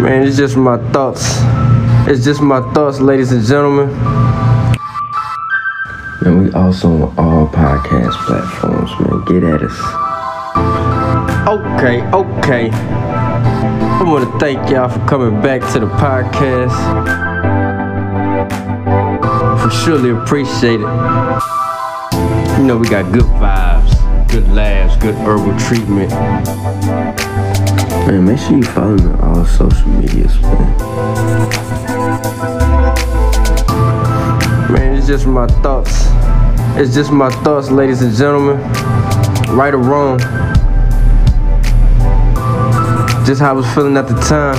Man, it's just my thoughts. It's just my thoughts, ladies and gentlemen. Man, we also on all podcast platforms, man. Get at us. Okay, okay. I want to thank y'all for coming back to the podcast. We surely appreciate it. You know, we got good vibes, good laughs, good herbal treatment. Man, make sure you follow me on all social medias, man. Man, it's just my thoughts. It's just my thoughts, ladies and gentlemen. Right or wrong. Just how I was feeling at the time.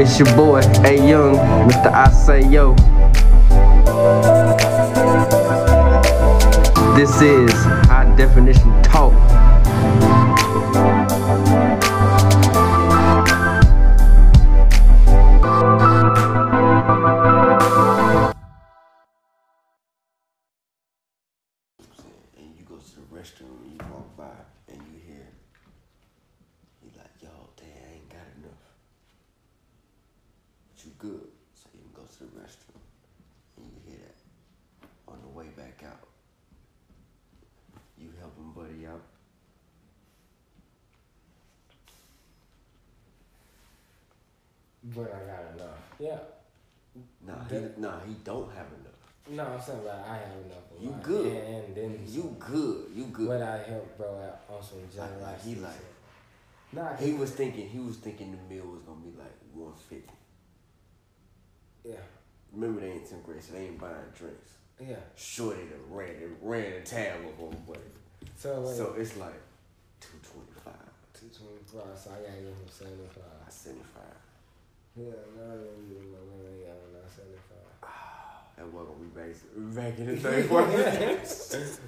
It's your boy, A Young, Mr. I Say Yo. This is Definition Talk. No, I'm saying like I have enough. of You mine. good. And, and then You good, you good. But I help bro out on some Like, generosity. like, he like, Nah, he was thinking, he was thinking the meal was gonna be like 150. Yeah. Remember they ain't 10th grade, so they ain't buying drinks. Yeah. Shorty done ran, ran the tab up on buddy. So like So it's like 225, two twenty five. So I gotta give him seventy five. 75. Yeah, no, I him my money. Yeah, no, seventy five. And welcome we back, we back in the third quarter.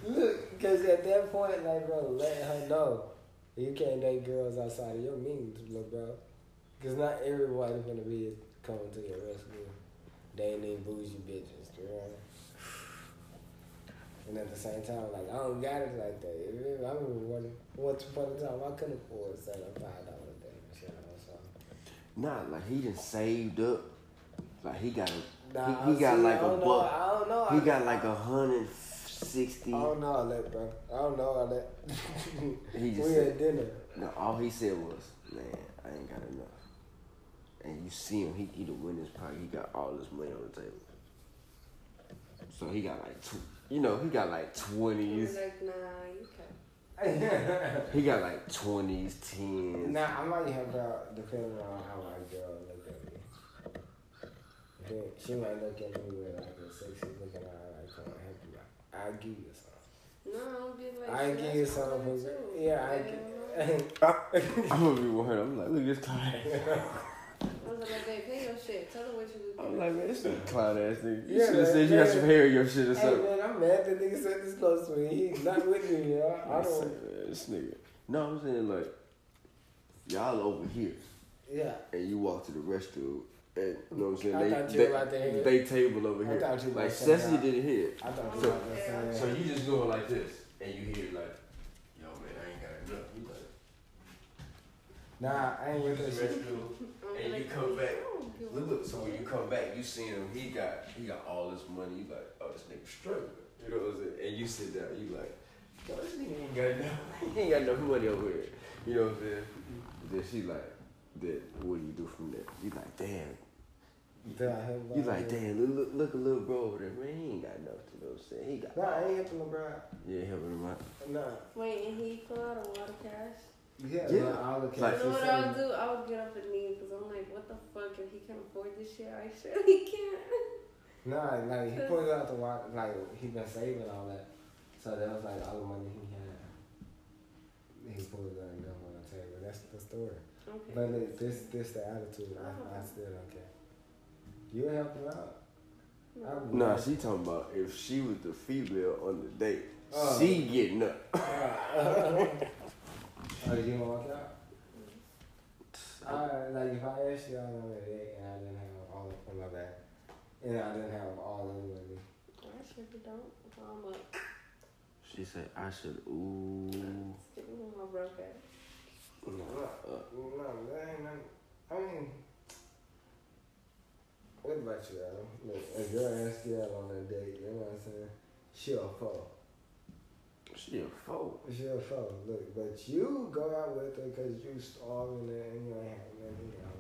Look, because at that point, like, bro, let her know you can't date girls outside of your means, little bro. Because not everybody's gonna be coming to your rescue. They ain't even bougie bitches, you know? And at the same time, like, I don't got it like that. If it- I remember one, once upon a time, I couldn't afford seventy-five dollars damn shit. you know, So. nah, like he done saved up. Like he got, a, Nah, he, he got see, like I a don't know, buck. I don't know. He I, got like a hundred sixty. I don't know all that, bro. I don't know all that. He just we said- had dinner. No, all he said was, "Man, I ain't got enough." And you see him, he he the win his pocket. He got all this money on the table. So he got like two, you know, he got like He twenties. like, nah, you can't. He got like twenties, tens. Nah, I might help out uh, depending on how I go. look at me. Then she might look at me with like a sexy looking eye, like, come on, help you out. I'll give you something. No, I don't give like I shit. give you That's what something. Too. yeah, I give. I'm gonna be one. I'm like, look at this clown. I was like, babe, pay your shit. Tell her what you was I'm like, man, this is a clown ass nigga. You Yeah, should have man, said you got yeah. some hair in your shit or hey man, I'm mad that nigga said this close to me. He's not with me, y'all. I I don't. man, this nigga. No, I'm saying like, y'all over here. Yeah. and you walk to the restroom, and you know what I'm saying? I they, thought you they, about to they table over I here. thought you were like about to say Cecily didn't hear. it. I thought you So- were about So you just go like this, and you hear like, yo man, I ain't got enough. You like, Nah, I ain't with that use the shit. restroom, and you come back. I don't give a Look, look. So when you come back, you see him. He got he got all this money. You like, oh, this nigga struggling. You know what I'm saying? And you sit down. You like, yo, this nigga ain't got enough. he ain't got enough money over here. You know what I'm saying? Then she like, then what do you do from there? You like, damn. Did You like, here? damn, look, look, look a little bro over there, man. He ain't got nothing, to know what I'm saying. He got, Nah, I ain't helping no bro. yeah, helping him out. Nah. Wait, and he pull out a lot of cash? Yeah, Yeah. yeah. all the Like- cash you know what I'll do? I'll get up and leave because I'm like, what the fuck? If he can afford this shit, I surely can't. Nah, like he pulled out the watch, like he been saving all that. So that was like all the money he had. He pulled it out and them on the table. That's the story. Okay. But it, this, this the attitude. I, uh-huh. I still don't care. You help her out. No, nah, she talking about if she was the female on the date, uh, she getting up. Uh, uh, uh. oh, you gonna walk out? Mm. Alright, like if I asked you out on a date and I didn't have all of my back, and I didn't have all of them me. I should don't. I'm up. She said I should. Ooh. Stick with my broke ass. No, no, no, I mean bro. you, yo. Look, a girl asks you out on a date, you know what I'm saying? She'll fall. She a foe. She'll fall. Look, but you go out with her because you starving and you ain't having nothing, you know.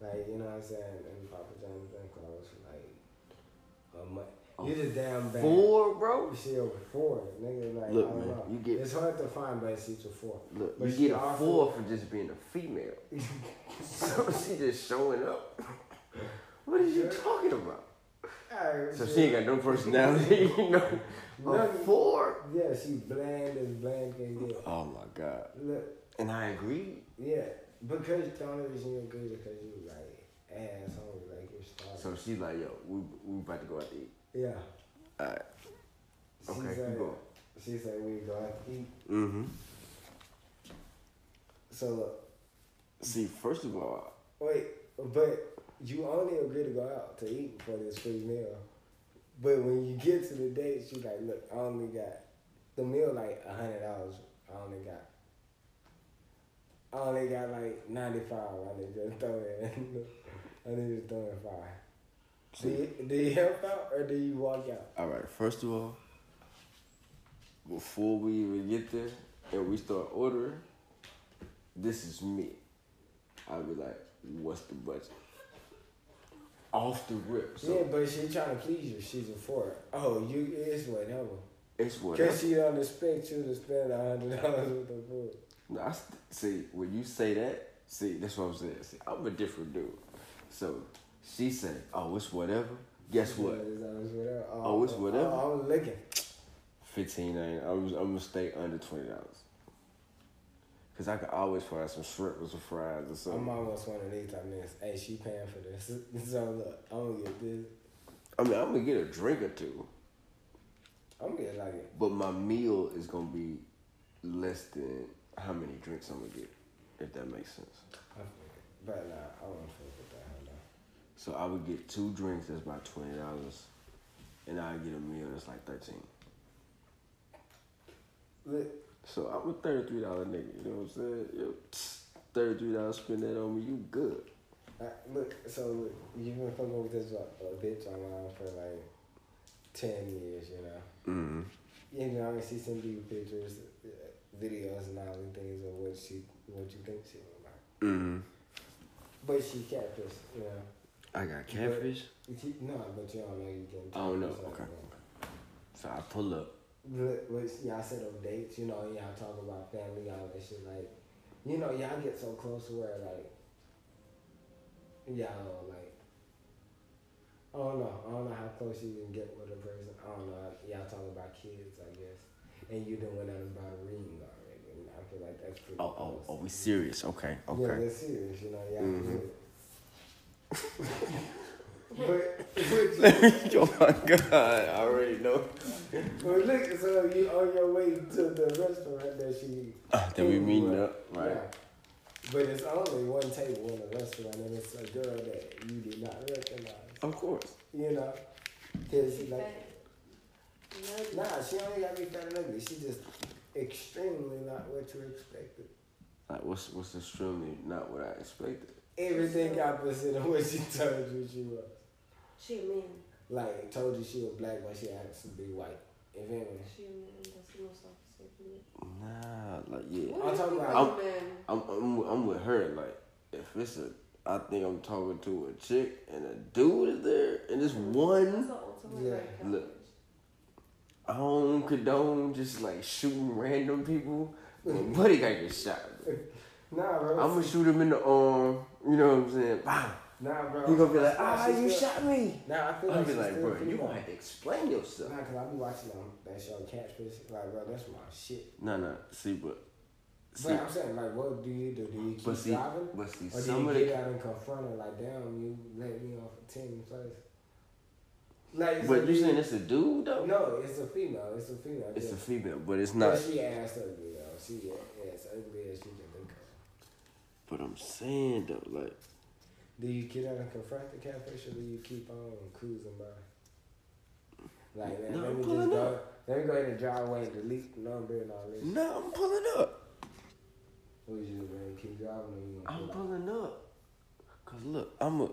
Like, you know what I'm saying? And Papa John's and clothes for like a month. You just damn bad. Four, bro. She over four, nigga. Like, Look, man, know. you get- It's hard to find, but she's a four. Look, But you get a four for just being a female. so she just showing up. What are you talking about? Alright, So she ain't got no personality, you know. A Nothing. four. Yeah, she bland as bland can get. Oh my god. Look, And I agree. yeah, because the only reason you agree is because you like ass hungry, like you're starving. So she's like, yo, we we about to go out to eat. yeah. Alright. Okay, said, keep going. She said we go out to eat. Mm-hmm. So look, See, first of all, wait, but you only agree to go out to eat for this free meal. But when you get to the date, she's like, look, I only got the meal like a hundred dollars. I only got. I only got like ninety five. I need to throw in. I need to throw in five. Do you, do you help out or do you walk out? all right. First of all, before we even get there and we start ordering, this is me. I'll be like, what's the budget? Off the rip. So yeah, but she trying to please you. She's a four. Oh, you it's whatever. it's what. Cause she don't expect you to spend a hundred dollars with the food. No, I st- see when you say that. See, that's what I'm saying. See, I'm a different dude. So she said, "Oh, it's whatever." Guess what? Yeah, it's whatever. Oh, it's oh, whatever? Oh, oh I'm looking. Fifteen. I'm, I'm gonna stay under twenty dollars. Cause I could always find some shrimp or some fries or something. I'm almost one of these type niggas. Hey, she paying for this. So look, I'm gonna get this. I mean, I'm gonna get a drink or two, I'm gonna get like it. but my meal is gonna be less than how many drinks I'm gonna get, if that makes sense. I. But nah, I won't fuck with that. Hold on. So I would get two drinks. That's about twenty dollars, and I get a meal that's like thirteen. Look, So I'm a thirty-three dollar nigga. You know what I'm saying? Yo, thirty-three dollars. Spend that on me. You good? I, look. So look, you've been fucking with this uh, bitch online for like ten years. You know. Mm. You know, I see some you pictures, uh, videos, and all the things of what she, what you think she look like. Mm. But she catfish, you know. I got catfish. She, no, but you don't know you can. Oh, no, catfish, okay. So I pull up. Look, y'all set up dates, you know, y'all talk about family, y'all that shit. Like, you know, y'all get so close to where, like, y'all, like, I don't know. I don't know how close you can get with a person. I don't know. Y'all talk about kids, I guess. And you done went out and bought a ring already. And I feel like that's pretty Oh, close. oh, oh, we serious? Okay, okay. Yeah, that's serious, you know, y'all Mhm. good. but, but, oh my god, I already know. but look, so you on your way to the restaurant that she Uh, then we meeting up, right? Yeah. But it's only one table in the restaurant, and it's a girl that you did not recognize. Of course. You know, cause she like, Fat. nah, she only got me fat and ugly. She just extremely not what you expected. Like, what's what's extremely not what I expected? Everything opposite of what she told you she was. She a man. Like told you she was black, but she has to be white. If anything. She a man. That's the most opposite for. Nah, like yeah. I'm talking about- I'm- I'm I'm I'm with her. Like, if it's a, I think I'm talking to a chick and a dude is there, and it's one. the Yeah. Look. I don't condone just like shooting random people. But buddy got get shot. Nah, bro. I'm gonna shoot him in the arm. You know what I'm saying? Bam. Nah, bro. He gonna be like, ah, you shot me. Nah, I feel like be like, bro, you gonna have to explain yourself. Nah, cause I be watching um, that show Catfish. Like, bro, that's my shit. No, no. See, but see, But I'm saying, like, what do you do? Do you keep but see, driving? but see, Or do you get out and confront her like, damn, you let me off ten place? Like, but you saying it's a dude though? no? It's a female. It's a female. It's yeah. a female, but it's But not. she ass ugly though. She yeah, as ugly as she can look. But I'm saying though, like, Do you get out and confront the catfish, or do you keep on cruising by? Like, man, No, let me just go. up. Let me go ahead and drive away and delete the number and all this. nah, I'm pulling up. What you man? Keep driving or you I'm pulling up. Cause look, I'm a.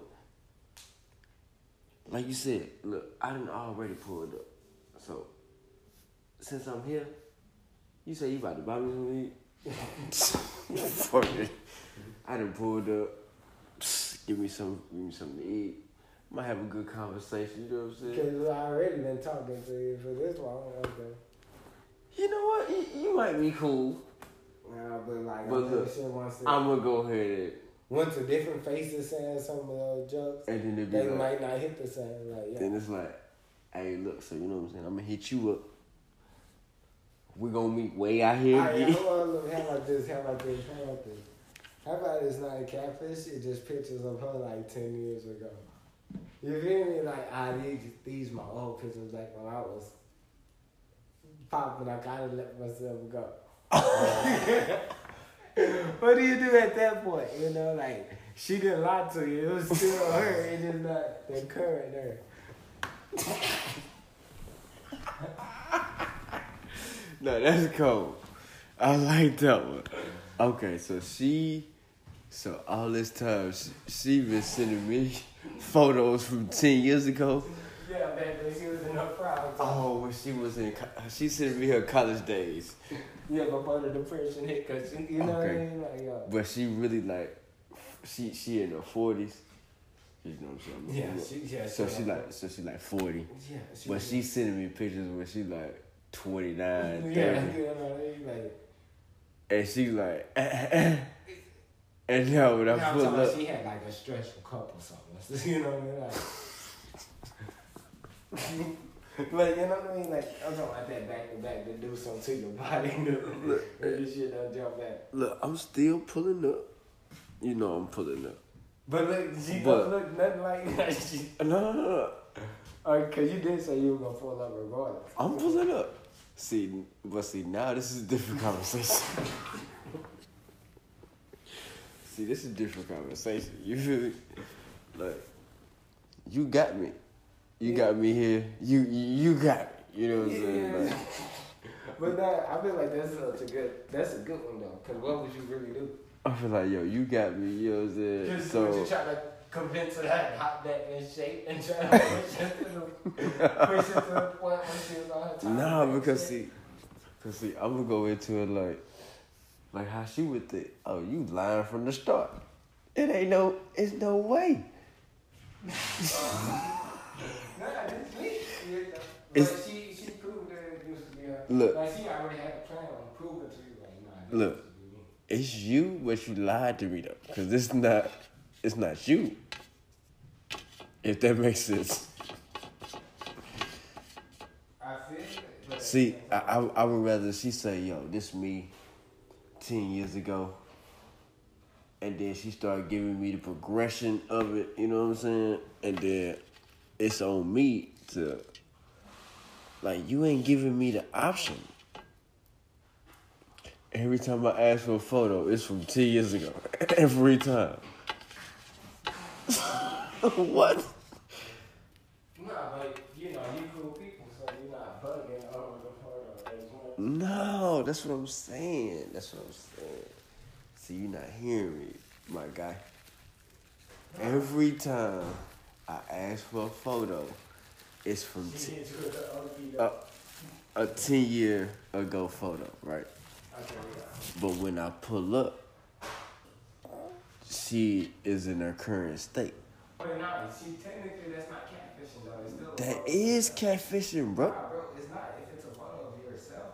like you said, look, I didn't already pulled up. So since I'm here, you say you about to buy me some weed? Fuck it. I done pulled up. Give me some, give me something to eat. Might have a good conversation. You know what I'm saying? Because I already been talking to you for this long. Okay. You know what? You, you might be cool. Nah, but like, But I'm look, I'm gonna go ahead went to different faces saying some of those jokes, and, then they like, might not hit the same. Like, yeah. then it's like, hey, look. So you know what I'm saying? I'm gonna hit you up. We're gonna meet way out here. Hold on, how about this? How about this? How about this? How about it's not a catfish? It's just pictures of her like ten years ago. You feel me? Like, ah, these these my old pictures like when I was popping. I gotta let myself go. what do you do at that point? You know, like she didn't lie to you. It was still her. It's just not the current her. No, that's cold. I like that one. Okay, so she, so all this time she, she been sending me photos from ten years ago. Yeah, when she was in her prime. Oh, when she was in, she sent me her college days. Yeah, before the depression hit, cause she, you know what I Okay. mean? Like, yo. But she really like, she she in her forties. You know what I'm saying? Yeah, she, yeah. So she like, so she like forty. yeah, she, But she sending me pictures when she like 29, yeah, 30. you know what I mean? Like, And she like, eh, eh, eh. And now when I I'm pull talking up, she had like a stretch stressful couple something. You know what I mean? Like, like you know what I mean? Like I'm talking about that back to back to do something to your body. Look, eh, this shit don't jump back. look, I'm still pulling up. You know I'm pulling up. But look, she But- don't look nothing like that. She, No, no, no, no. Alright, cause you did say you were gonna pull up regardless. I'm pulling up. See, but see, now this is a different conversation. See, this is a different conversation. You feel me? Like, you got me. You got me here. You you got me. You know what I'm saying? Like, But that, I feel like that's such a good. That's a good one though. Cause what would you really do? I feel like, yo, you got me. You know what I'm saying? Just would you try to convince her to hop that in shape and try to push it to the, push it to the point when she was on her time? nah, because see, cause see, I'm gonna go into it like, like how she would think. Oh, you lying from the start. It ain't no. It's no way. Nah, me. You know. But It's- she she proved that it used to be her. Look. like she already had a plan on proving to you like nah. Look. used to be me. It's you, but you lied to me though, because it's not, it's not you. If that makes sense. I feel See, I, I, I would rather she say, "Yo, this me, ten years ago," and then she started giving me the progression of it. You know what I'm saying? And then it's on me to, like, you ain't giving me the option. Every time I ask for a photo, it's from ten years ago. Every time. what? Nah, but you know you cool people, so you're not bugging over the photo as much. No, that's what I'm saying. That's what I'm saying. See, you're not hearing me, my guy. Every time I ask for a photo, it's from t- hit you with the OP uh, though. a 10 year ago photo, right? But when I pull up, she is in her current state. But no, see, technically that's not catfishing though. It's still a That is catfishing, bro. Nah, bro, it's not. If it's a photo of yourself,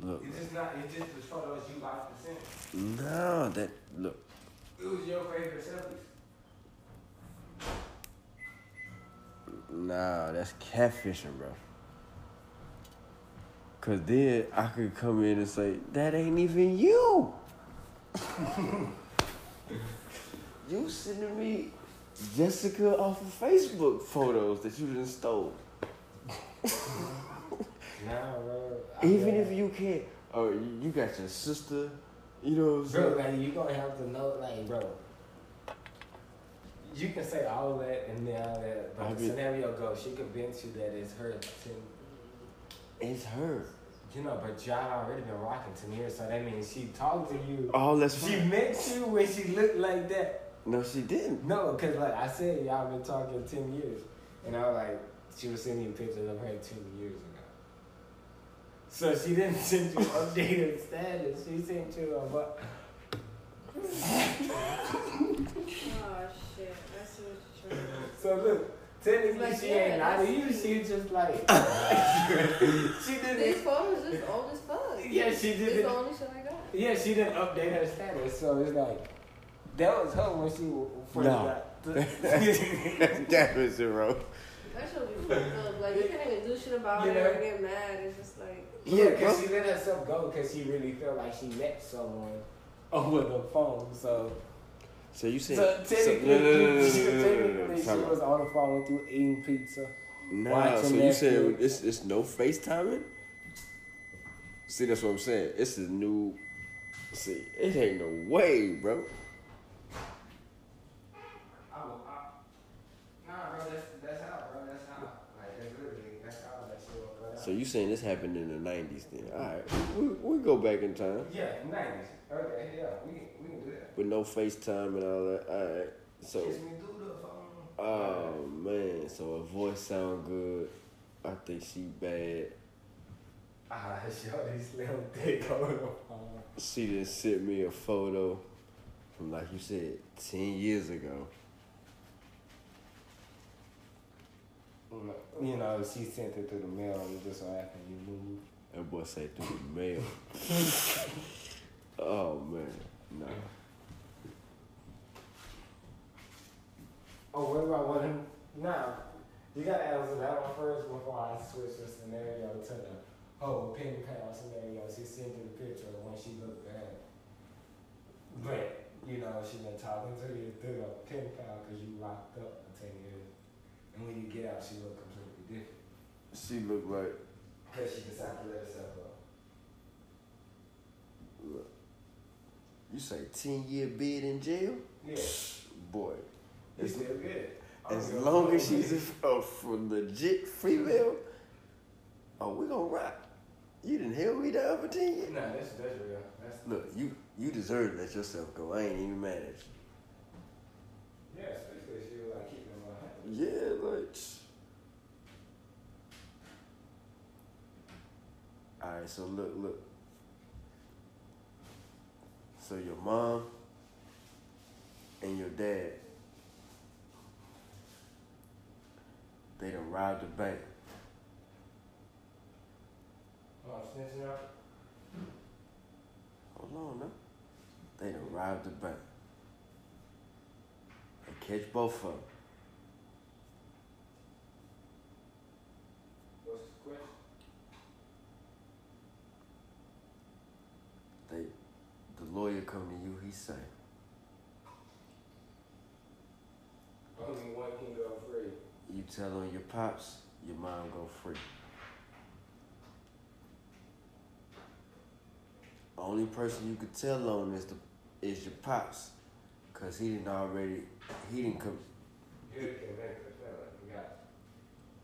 Look, it's just not. It's just the photos you like to send. no, that look. It was your favorite selfies. Nah, that's catfishing, bro. Cause then I could come in and say, that ain't even you. you sending me Jessica off of Facebook photos that you done stole. Bro. I Even if you can't, oh, you you got your sister, you know what I'm Bro, saying? like you gonna have to know, like, bro. You can say all that and then all that, but I the mean- scenario goes, she convinced you that it's her. To, It's her. you know, but y'all already been rocking to years, so that means she talked to you. Oh, that's She fine. met you when she looked like that. No, she didn't. No, because like I said, y'all been talking 10 years. And I was like, she was sending you pictures of her 10 years ago. So she didn't send you updated status. She sent you a. bu- Oh shit, I see what you're trying to So look, technically Like, she yeah, ain't out of you. She just like. she This didn't. phone is just old as fuck. Yeah, she didn't. the only shit I got. Yeah, she didn't update her status. So it's like. That was her when she first No. got. that was zero. That should be fucked up. Like you can't even do shit about You it know? or get mad. It's just like Yeah, because she let herself go because she really felt like she met someone over the phone. So, So you said so technically, no, no, no, no, she, technically was on the phone with you eating pizza. Nah, so you said it's it's no FaceTiming? See, that's what I'm saying. It's a new. See, it ain't no way, bro. Oh, nah, bro, that's that's how, bro. That's how. Like that's literally that's how that shit will go down. So you saying this happened in the '90s? Then, all right, we we go back in time yeah, nineties. Okay, yeah, we we can do that. with no FaceTime and all that. All right, so. Kiss me through the phone. Oh man, so her voice sound good. I think she bad. Ah, shorty slim thick on the phone. She just sent me a photo from like you said, ten years ago. You know, she sent it through the mail and just so happened you moved. That boy say through the mail. oh man, no. Oh, what about what him? Nah, you gotta answer that one first before I switch the scenario to the whole pen pal scenario. She sent you the picture when she looked bad. But, you know, she been talking to you through the pen pal because you locked up for 10 years. And when you get out, she look completely different. She look like Because she decided to let herself go. look. You say ten year bid in jail? Yeah, Boy. it's still good. as long as she's a, a for legit female, oh we gonna rock. You didn't held me down for ten years. Nah, that's, that's real. That's, Look, you you deserve to let yourself go. I ain't even mad at especially if she was like keeping my hand. you. Yeah, like. All right, so look, look. So your mom and your dad, they done robbed the bank. Oh, I'm snitching out? Hold on now. They done robbed the bank. And catch both of them. What's the question? They, the lawyer come to you, he say, Only one can go free. you tell on your pops, your mom go free. Only person you could tell on is the is your pops, cause he didn't already he didn't come You can make the fella. You got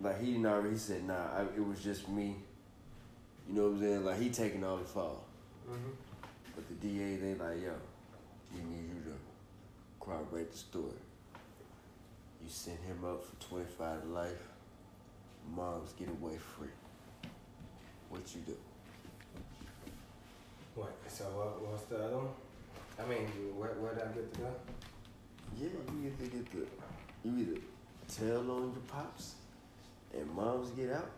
like he didn't already he said nah I, it was just me. You know what I'm saying? Like he taking all the fall. Mm-hmm. But the DA, they like, yo, we need you to corroborate the story. You send him up for 25 to life. Moms get away free. What you do? What? So what? What's the other one? I mean, where where did I get the gun? Yeah, you either get the, you either tell on your pops and moms get out,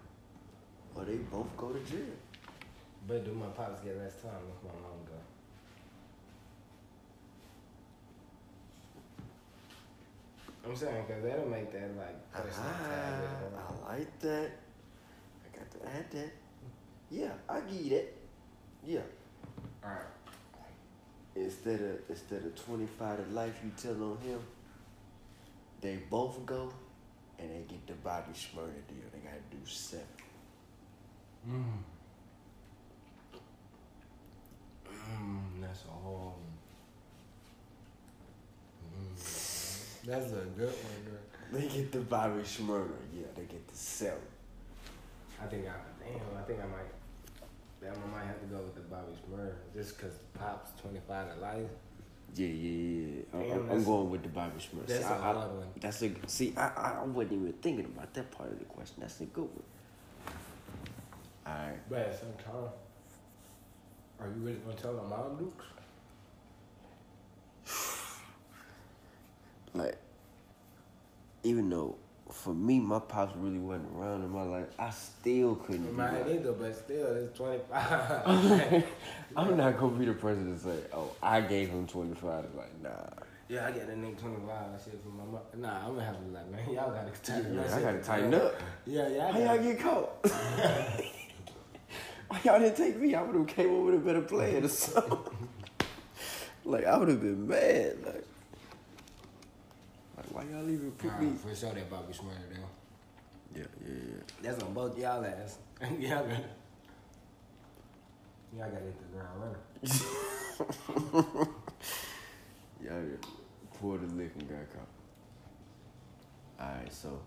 or they both go to jail. But do my pops get less time if my mom go? I'm saying because that'll make that like personal tag. Ah, I like that. I got to add that. Yeah, I get it. Yeah. All right. Instead of instead of twenty five to life you tell on him, they both go and they get the Bobby Shmurda deal. They gotta do seven. Mm. Mm, that's a whole. That's a good one, bro. They get the Bobby Shmurda. Yeah, they get the seven. I think I damn. I think I might. Damn, I might have to go with the Bobby Smurf just because Pop's twenty five to life. Yeah, yeah, yeah. I- Damn, I'm, I'm going with the Bobby Shmurda. that's See, a I- I- hard one. That's a see. I, I I wasn't even thinking about that part of the question. That's a good one. All right. But at the same time, are you really gonna tell them mom Dukes? Like even though for me my pops really wasn't around in my life, I still couldn't. Mine like- either, but still, it's 25. I'm not gonna be the person to say, "Oh, I gave him 25." It's like, nah. yeah, I got that nigga 25 and shit from my mom. Nah, I'm gonna have to be like, man, y'all gotta tighten Yeah, that I gotta tighten up. Yeah, yeah. How y'all get caught? Why y'all didn't take me? I would have came over with a better plan or something. like I would have been mad. Like why y'all even put Nah, me? for sure that Bobby Shmurda though. Yeah, yeah, yeah. That's on both y'all ass. y'all got Y'all gotta hit the ground running. Y'all poured the lick and got caught. Alright, so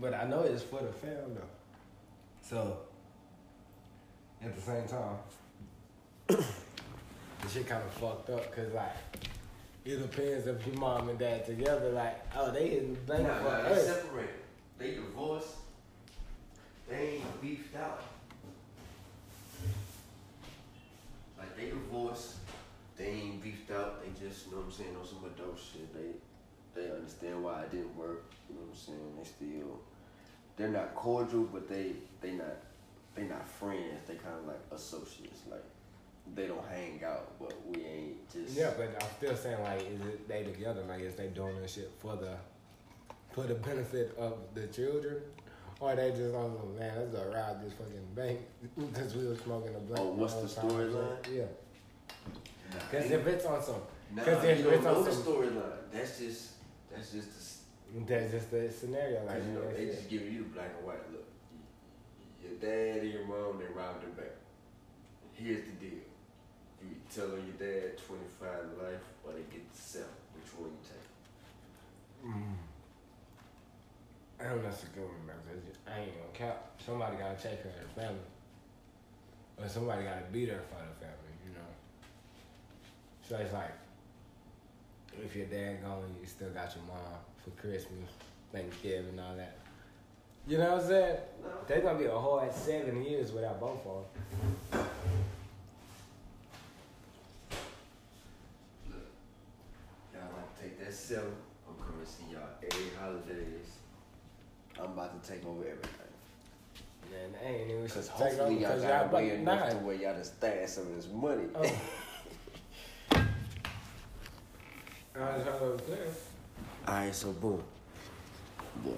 But I know it's for the fam though. So at the same time, the shit kind of fucked up because like it depends if your mom and dad together. Like, oh, they hitting the bank for us. separated. They divorced. They ain't beefed out. Like they divorced. They ain't beefed out. They just, you know what I'm saying, on some adult shit. They they understand why it didn't work. You know what I'm saying? They still they're not cordial, but they they not they not friends. They kind of like associates. Like they don't hang out, but we ain't just Yeah, but I'm still saying like, is it they together? Like, is they doing this shit for the for the benefit of the children? Or they just on some man, let's go rob this fucking bank because we were smoking a blunt. Oh, what's the storyline? Yeah, Nah, because if it's on some, Nah, because you if don't it's know on the some, storyline. That's just that's just the that's just the scenario. Like, you know they shit. just giving you the black and white look. Your dad and your mom they robbed the bank. Here's the deal: you either tell on your dad twenty five life, or they get to sell. Which one you take? Mm. I don't know if it's a good one, man. I ain't gonna count. Somebody gotta take care of the family. Or somebody gotta be there for the family, you know. So it's like, if your dad gone, you still got your mom for Christmas, Thanksgiving, and all that. You know what I'm saying? There's gonna be a hard seven years without both of them. Look, y'all like to take that seven. I'm coming to see y'all every holidays. I'm about to take over everything. Man, I ain't even Cause take hopefully over y'all 'cause got y'all way about enough to nine. where y'all done stash some of this money. Oh. I was trying to clear. Alright, so boom. Boy.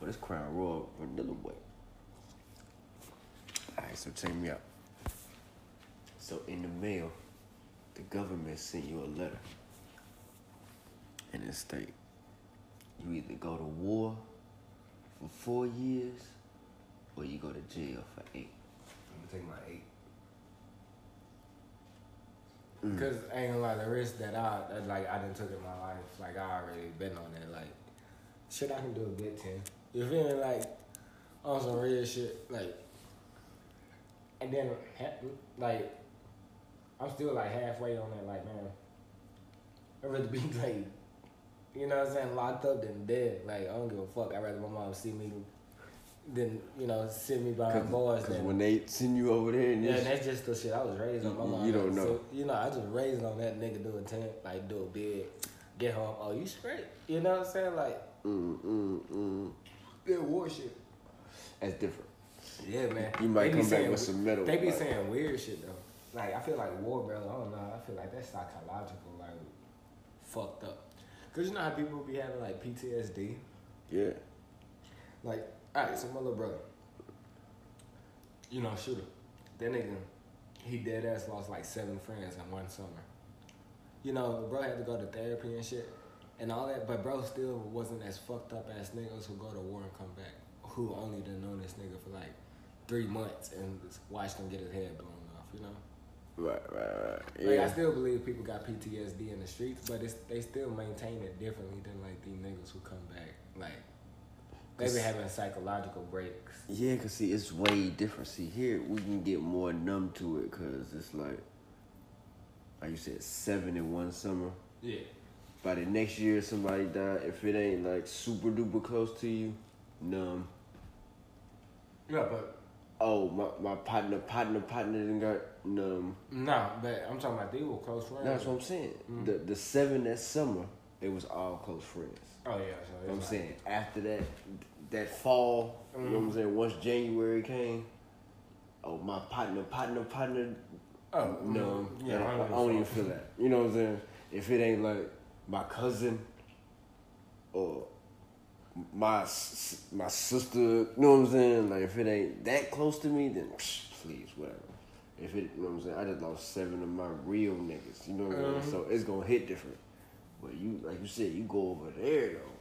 But it's Crown Royal Vanilla Way. Alright, so check me out. So in the mail, the government sent you a letter. And it state you either go to war for four years or you go to jail for eight. I'm gonna take my eight. Mm. Cause I ain't gonna lie, the risk that I that, like I done took in my life, like I already been on that. Like, shit, I can do a good ten. You feel me? Like on some real shit, like, and then like I'm still like halfway on that. Like, man, I'd rather be like, you know what I'm saying, locked up than dead. Like, I don't give a fuck. I'd rather my mom see me than you know sit me behind bars. Because than- when they send you over there and yeah, and that's just the shit I was raised on. My mom, you don't so, know. you know, I just raised on that nigga do a ten, like do a big, get home. Oh, you straight? You know what I'm saying? Like mm, mm, mm, that war shit. that's different. Yeah, man. You might They be come back with some metal. They be like- saying weird shit though. Like I feel like war, bro. I don't know. I feel like that's psychological, like fucked up. Cause you know how people be having like PTSD. Yeah. Like, alright, so my little brother, you know, shooter. That nigga, he dead ass lost like seven friends in one summer. You know, bro had to go to therapy and shit and all that, but bro still wasn't as fucked up as niggas who go to war and come back, who only done known this nigga for like three months and watched him get his head blown off, you know? Right, right, right. Like, I still believe people got PTSD in the streets, but it's, they still maintain it differently than like these niggas who come back. Like, they be having psychological breaks. Yeah, cause see, it's way different. See, here we can get more numb to it, cause it's like, like you said, seven in one summer. Yeah. By the next year, somebody died. If it ain't like super duper close to you, numb. Yeah, but Oh, my, my partner, partner, partner didn't got numb. no, but I'm talking about they were close friends. That's what I'm saying. Mm. The the seven that summer, they was all close friends. Oh yeah, so know it's what I'm like- saying? After that, that fall, you know what I'm saying? Once January came, oh, my partner, partner, partner, Oh no, mm, yeah, I, I don't even feel that. You know what I'm saying? If it ain't like my cousin or my my sister, you know what I'm saying? Like if it ain't that close to me, then psh, please, whatever. If it, you know what I'm saying? I just lost seven of my real niggas. You know what I mean? Mhm. So it's gonna hit different. But you, like you said, you go over there though.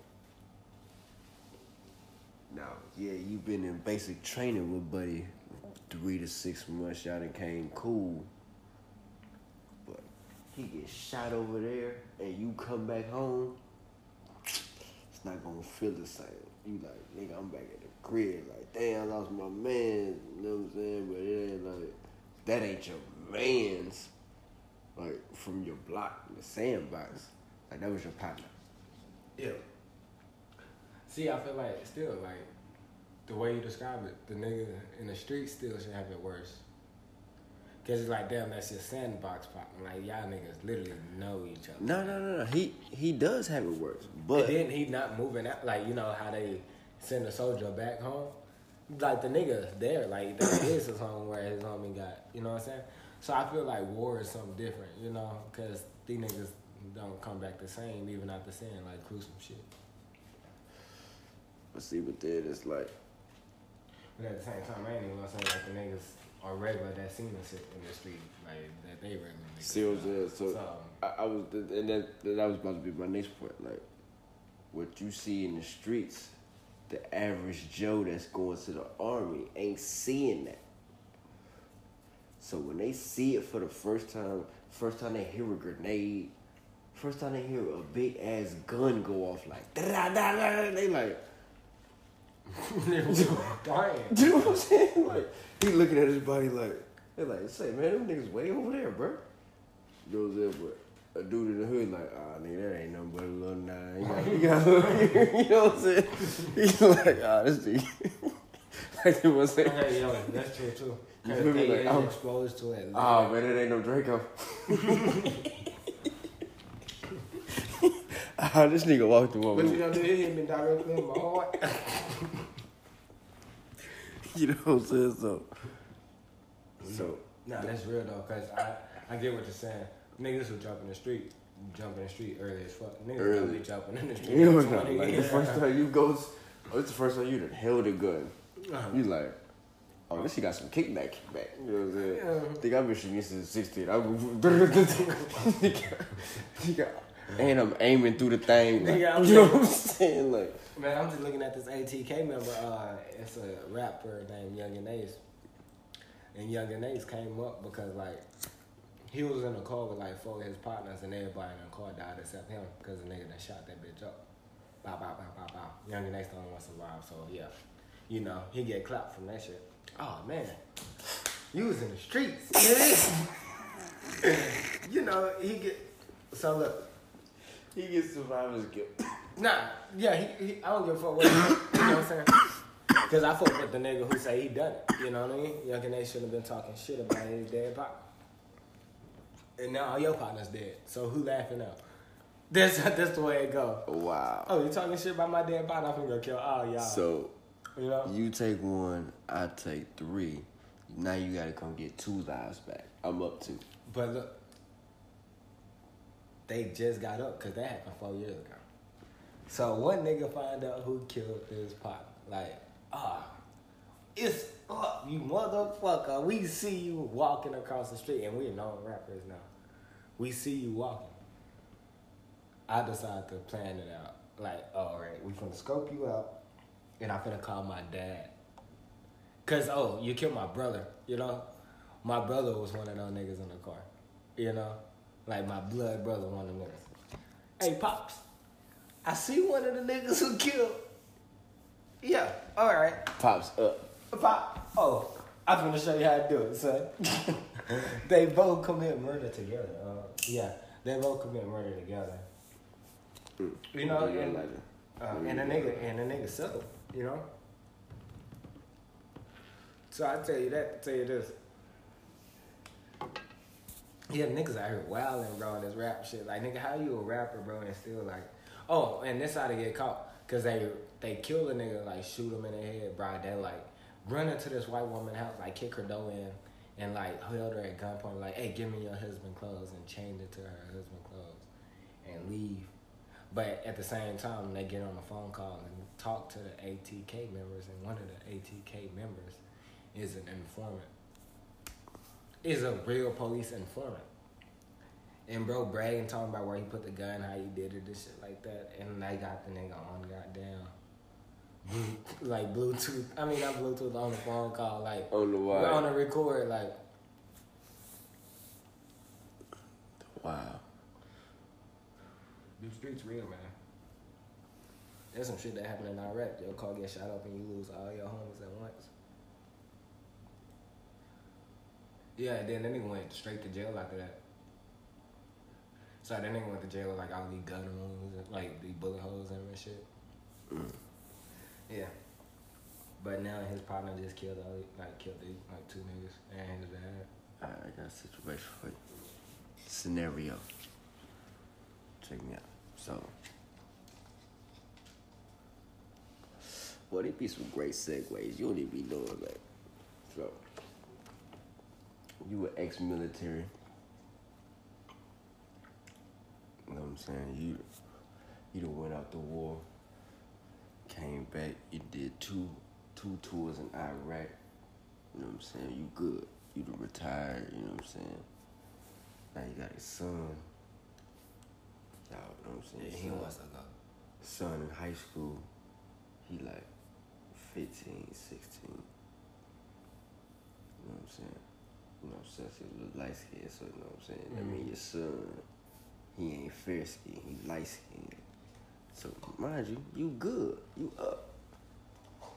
Now, yeah, you been in basic training with Buddy three to six months. Y'all done came cool. But he gets shot over there and you come back home, not gonna feel the same. You like, nigga, I'm back at the crib. Like, damn, I lost my man. You know what I'm saying? But it ain't like, that ain't your man's. Like, from your block, the sandbox. Like, that was your partner. Yeah. See, I feel like still like the way you describe it, the nigga in the street still should have it worse. Cause it's like, damn, that's your sandbox partner. Like y'all niggas literally know each other. No, no, no, no. He he does have it worse, but and then he not moving out. Like you know how they send a soldier back home. Like the nigga there, like that is his home where his homie got. You know what I'm saying? So I feel like war is something different. You know, cause these niggas don't come back the same even after seeing like gruesome shit. but see, but then it's like But at the same time, I ain't even gonna say like the niggas are regular that seen us in the street, like that they regular niggas. See what I'm saying? So- so um, I, I was, and that that was about to be my next point. Like what you see in the streets, the average Joe that's going to the army ain't seeing that. So when they see it for the first time, first time they hear a grenade, first time they hear a big ass gun go off like da da da, they like. Dying. You know what I'm saying? Like he looking at his body like they like say, man, them niggas way over there, bro. You know what I'm saying? But a dude in the hood like, ah, nigga, that ain't nothing but a little nine. You got, you got you know what I'm saying? He's like, ah, this nigga. like you know what I'm saying? Okay, yo, that's true too. You feel me? Like, I'm- exposed to it. Oh man, it ain't no Draco. ah, this nigga walked the But you woman. know, they hit me directly in my heart. You know what I'm saying? So, so Nah, that's real though, cause I I get what you're saying. Niggas who jump in the street, jump in the street early as fuck. Niggas Early. be jumping in the street. you know what I'm 20, Like the first time you go, oh, it's the first time you done held a gun. Uh-huh. You like, oh, this shit got some kickback, kickback. You know what I'm saying? Yeah. Think I've been shooting since 16. I'm, and I'm aiming through the thing. Like, you know what I'm saying? Like, Man, I'm just looking at this ATK member. Uh, it's a rapper named Yungeen Ace. And Yungeen Ace came up because like he was in a car with like four of his partners, and everybody in the car died except him because the nigga that shot that bitch up. Bow, bow, bow, bow, bow. Yungeen Ace the only one survived, so yeah, you know he get clapped from that shit. Oh man, you was in the streets. you know he get. So look, he gets survivor's guilt. Nah, yeah, he, he, I don't give a fuck what he, you know what I'm saying? Because I fuck with the nigga who say he done it. You know what I mean? Young and they shouldn't have been talking shit about his dead partner. And now all your partner's dead. So who laughing now? That's, that's the way it go. Wow. Oh, you talking shit about my dead partner? I'm gonna kill all y'all. So, you know? you take one, I take three. Now you gotta come get two lives back. I'm up two. But look, they just got up because that happened four years ago. So one nigga find out who killed his partner. Like, ah, it's up, you motherfucker. We see you walking across the street, and we're known rappers now. We see you walking. I decide to plan it out. Like, all right, we finna scope you out, and I'm finna call my dad. Cause oh, you killed my brother. You know, my brother was one of those niggas in the car. You know, like my blood brother, one of them. Hey pops, I see one of the niggas who killed. Yeah, all right. Pops up. Pop. Oh, I'm gonna show you how to do it, son. they both commit murder together. Uh, yeah, they both commit murder together. Mm. You know, Yeah, and, uh, and the nigga and the nigga settled. You know. So I tell you that. Tell you this. Yeah, niggas out here wilding, bro, this rap shit. Like, nigga, how you a rapper, bro, and still like, oh, and this how they get caught. Cause they they kill the nigga, like shoot him in the head, bro. They like run into this white woman house, like kick her door in, and like held her at gunpoint, like, hey, give me your husband clothes, and change it to her husband clothes, and leave. But at the same time, they get on a phone call and talk to the ATK members, and one of the ATK members is an informant. Is a real police informant. And bro bragging talking about where he put the gun, how he did it, and shit like that. And they got the nigga on goddamn like Bluetooth. I mean not Bluetooth on the phone call, like on the wire. on the record, like wow. the streets real, man. There's some shit that happened in Iraq. Your car get shot up and you lose all your homies at once. Yeah, and then that nigga went straight to jail after that. So that nigga went to jail with like all these gun wounds, and, like these bullet holes in him and shit. Mm. Yeah. But now his partner just killed all like killed these like two niggas and his dad. Alright, I got a situation for you. Scenario. Check me out. So, well, they be some great segues. You don't even be knowing that. So, you were ex-military. You know what I'm saying? You, you done went out the war, came back. You did two, two tours in Iraq. You know what I'm saying? You good. You done retired, you know what I'm saying? Now you got a son. Y'all you know what I'm saying? Yeah, he Son- to go. Son in high school. He like 15, 16. You know what I'm saying? You know, since he was light skinned, so you know what I'm saying? I mean, your son, he ain't fair skinned, he light skinned. So, mind you, you good. You up.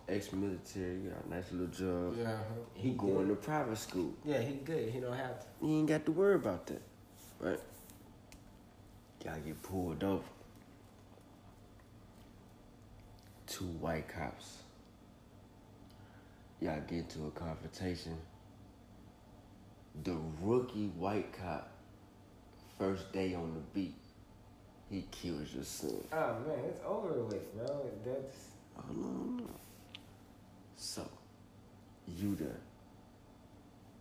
Ex military, you got a nice little job. Yeah, uh-huh. He going to private school. Yeah, he good. He don't have to. You ain't got to worry about that, right? Y'all get pulled over. Two white cops. Y'all get into a confrontation. The rookie white cop, first day on the beat, he kills your son. Oh man, it's over with, bro. That's Oh no, no. So, you done.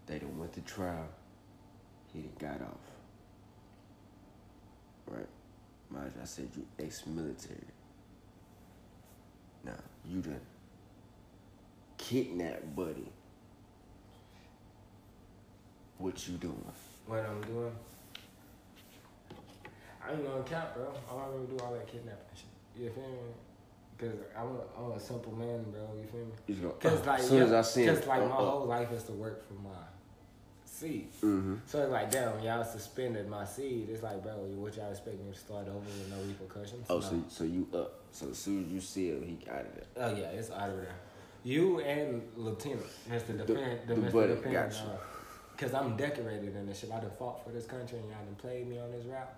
They done went to trial. He done got off. Right? Mind you, I said you ex-military. Now, you done kidnapped Buddy. What you doing? what I'm doing. I ain't gonna count, bro. I don't even do all that kidnapping shit. You feel me? Cause I'm a, I'm a simple man, bro. You feel me? You just Cause like, as soon yeah, as I see cause like uh, my uh, whole life is to work for my seed. Mm-hmm. So it's like, damn, y'all suspended my seed. It's like, bro, what y'all expect me to start over with no repercussions? Oh, No. so, so you up. So as soon as you see him, he out of there. Oh yeah, it's out of there. You and Lieutenant, Mr. Defend, the, the Mr. got you. uh, Cause I'm decorated in this shit. I done fought for this country and y'all done played me on this route.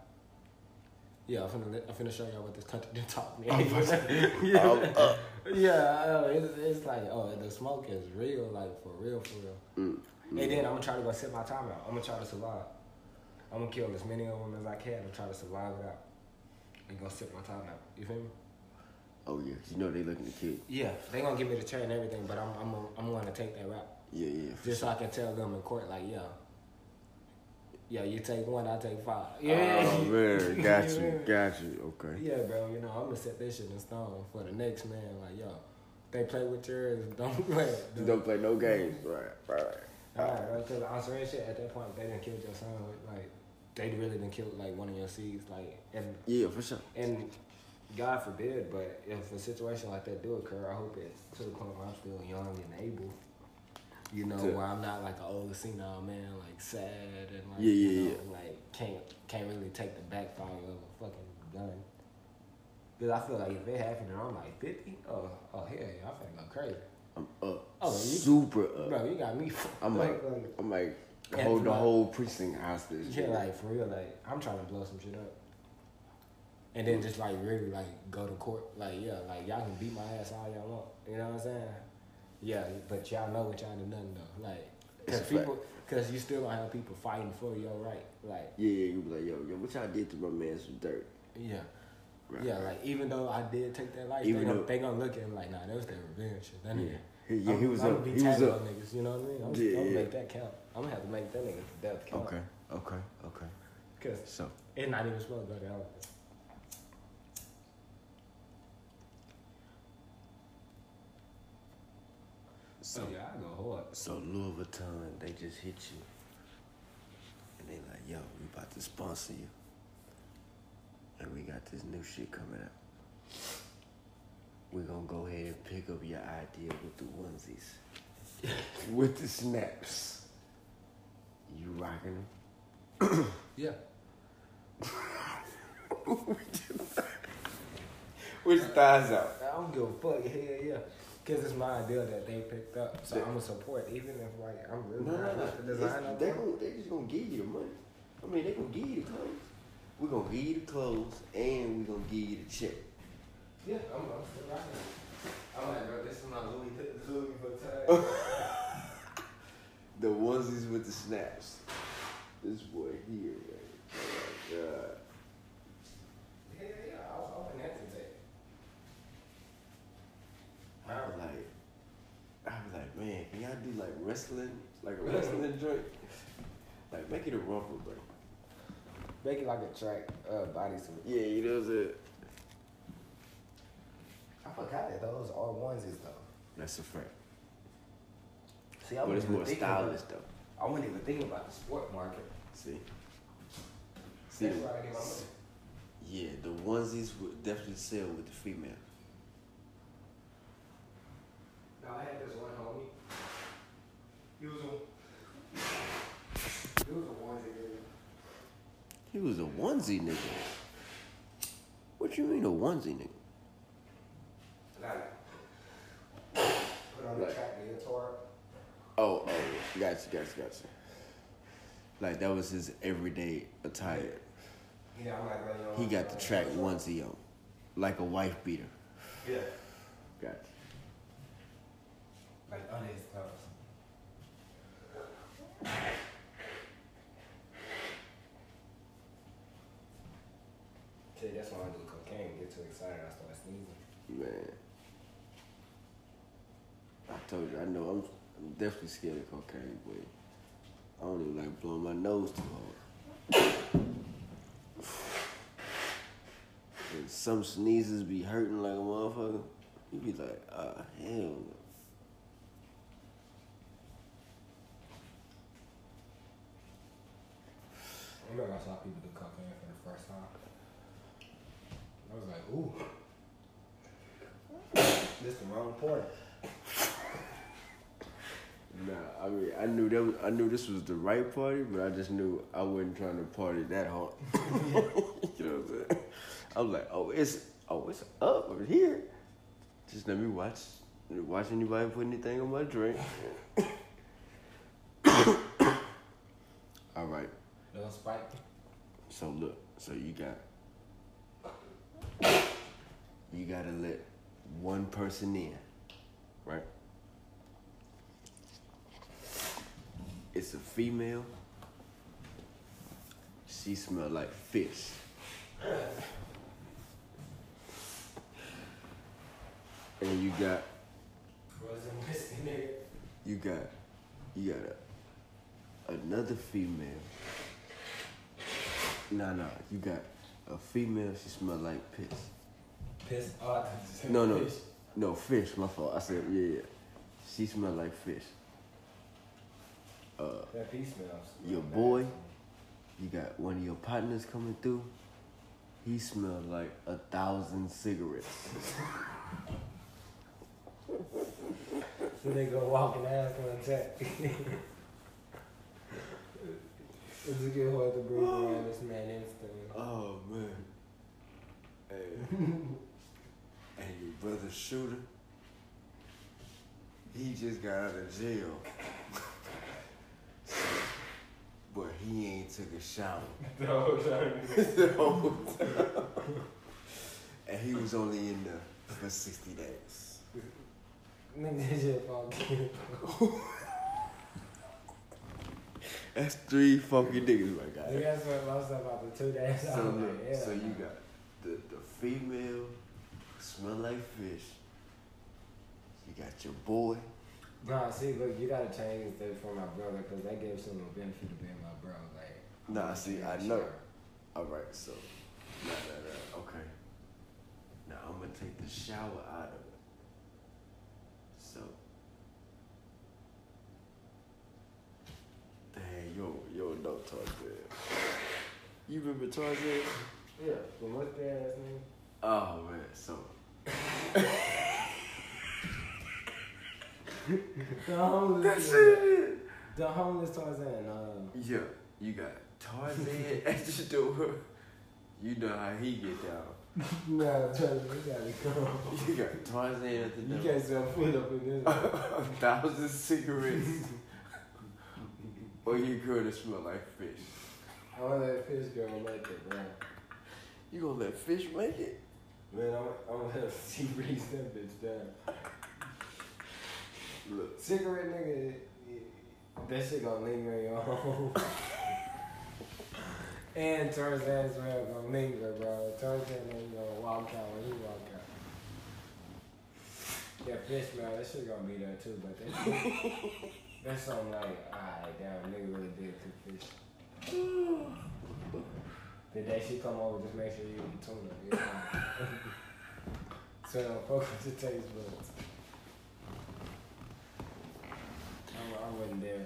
Yeah, I'm finna, I'm finna show y'all what this country done taught me. yeah, I'm yeah. It's, it's like, oh, the smoke is real, like for real, for real. Mm. And then I'm gonna try to go sit my time out. I'm gonna try to survive. I'm gonna kill as many of them as I can and try to survive it out. And go sit my time out. You feel me? Oh yeah, you know they looking to kill. Yeah, they gonna give me the chair and everything, but I'm I'm gonna, I'm gonna take that route Yeah, yeah. just so. I can tell them in court like, yo, yeah, you take one, I take five. Oh, oh man, got You you, got you. Okay. Yeah, bro, you know I'm gonna set this shit in stone for the next man. Like, yo, they play with yours, don't play. You don't play no games, right? Right. Alright, bro, because on some real shit, at that point, they didn't kill your son. Like, they really didn't kill like one of your seeds. Like, and Yeah, for sure. and God forbid, but if a situation like that do occur, I hope it's to the point where I'm still young and able. You know, To- where I'm not like an old senile man, like sad and like Yeah, yeah, you know, yeah. like can't can't really take the backfire of a fucking gun. Because I feel like if it happened and I'm like 50, oh, oh hell yeah, I'm finna go crazy. I'm up. Oh, you- super up. Bro, you got me. I'm like, like, I'm like, hold the like- whole precinct hostage. yeah, like for real, like I'm trying to blow some shit up. And then just like really like go to court, like yeah, like y'all can beat my ass all y'all want. You know what I'm saying? Yeah, but y'all know what y'all done done though. Like, cause It's a fact. people, cause you still gonna have people fighting for your right. Like, Yeah, yeah, you be like, yo, yo, what y'all did to my man some dirt. yeah, Right. yeah. Like even though I did take that life, Even they, gonna, though- they gonna look at him like, nah, that was their revenge shit. That Yeah, nigga. he, yeah, I'm, he was I'm up. Gonna be He was up. niggas, you know what I mean? I'm, Yeah, I'm gonna yeah. make that count. I'm gonna have to make that nigga death count. Okay, okay, okay. Cause So, it's not even supposed to go down like this. So, Oh, yeah, I go hard. so Louis Vuitton, they just hit you, and they like, yo, we about to sponsor you, and we got this new shit coming out. We're gonna go ahead and pick up your idea with the onesies, with the snaps. You rocking them? Yeah. Which thighs out? I don't give a fuck. Hell yeah. Cause it's my idea that they picked up, so I'm gonna support, even if like I'm really No, no, not no. with the design It's- They gonna, they just gonna give you the money. I mean, they gonna give you the clothes. We're gonna give you the clothes, and we gonna give you the check. Yeah, I'm, I'm still rocking it. I'm like, bro, this is my Louis, Louis Vuitton. The onesies with the snaps. This boy here, man. Oh my god. Hell yeah, I, I wouldn't hesitate. I was like, I was like, man, can y'all do like wrestling, like a wrestling joint? Like, make it a rumble break. Make it like a track uh, bodysuit. Yeah, you know what I'm saying? I forgot that those are onesies though. That's a fact. See, I But wasn't it's more thinking stylish About, though. I wasn't even thinking about the sport market. See? See, That's the- where I get my money. yeah, the onesies would definitely sell with the female. Now I had this one homie. He was a he was a onesie nigga. He was a onesie nigga. What you mean a onesie nigga? Like put on the Like- track. Oh, oh, gotcha, gotcha, gotcha. Like that was his everyday attire. Yeah, I'm like, well, you know, He got the track onesie on, like a wife beater. Yeah. Gotcha. Like under his clothes. See, that's when I do cocaine. Get too excited, I start sneezing. Man, I told you, I know I'm, I'm definitely scared of cocaine, but I don't even like blowing my nose too hard. And some sneezes be hurting like a motherfucker. You be like, ah, hell no. I remember I saw people do cocaine for the first time. I was like, ooh. This the wrong part. Nah, I mean, I knew that was, I knew this was the right party, but I just knew I wasn't trying to party that hard. you know what I'm saying? I was like, oh, it's oh, it's up over here. Just let me watch watch anybody put anything on my drink. All right. Little spike. So look, so you got you gotta let one person in, right? It's a female. She smell like fish. And you got you got you got a, another female. Nah, nah. You got a female. She smell like piss. Piss. Oh, No, no, fish. no fish. My fault. I said yeah, yeah. She smell like fish. Uh, That pee smells. Your bad. boy? you got one of your partners coming through. He smell like a thousand cigarettes. So they go walking out for a check. It's a good hard to breathe around this man instantly. Oh man. Hey. and your brother shooter. he just got out of jail. but he ain't took a shower. The whole time. the whole time. and he was only in there for 60 days. Nigga just fucking. That's three funky niggas, my You guy. guys sweat myself after two days. So, look, like, yeah. so you got the, the female who smell like fish. You got your boy. Nah, see, look, you gotta change this for my brother because that gives him the benefit of being my bro. Like, Nah, see, I know. All right, so nah, nah, nah. Okay. Now I'm gonna take the shower out of it. So, dang, yo, yo, no Tarzan. You remember Tarzan? Yeah, that ass name? Oh man, so The homeless. that's it. The homeless Tarzan. Uh, Yeah, you got Tarzan at the door. You know how he get down. no, Tarzan, you gotta go. You got Tarzan at the You door. can't sell food up in this. A thousand cigarettes. or you girl that smell like fish. I want that fish girl make it, bro. You gonna let fish make it? Man, I'm, I'm gonna have she raise that bitch down. Look, Cigarette nigga, that shit gonna linger in your home. and Tarzan's well gonna linger, bro. Tarzan ain't gonna walk out when he walk out. Yeah, bitch, man, that shit gonna be there too, but that that's something like, alright, damn, nigga really did cook fish. The day she come over, just make sure you eat tuna. You know? so don't fuck with the taste buds. I, I wasn't there.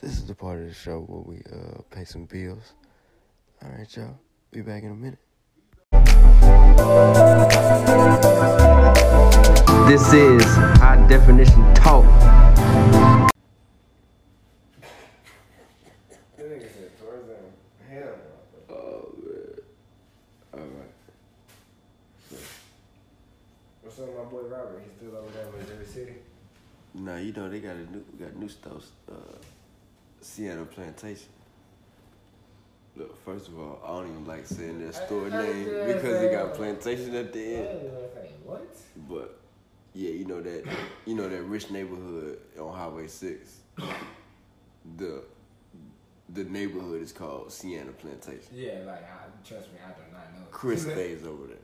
this is the part of the show where we uh pay some bills. All right, y'all. Be back in a minute. This is high definition talk. That nigga said Tarzan. Hell no. Oh man. All right. What's up, my boy Robert? He's still over there in Missouri City. Nah, you know they got a new got new stores. Uh, Sienna Plantation. Look, first of all, I don't even like saying their store I- I name did because they got plantation at the end. you know, like, what? But yeah, you know that you know that rich neighborhood on Highway Six. The the neighborhood is called Sienna Plantation. Yeah, like, I, trust me, I do not know. Chris stays over there.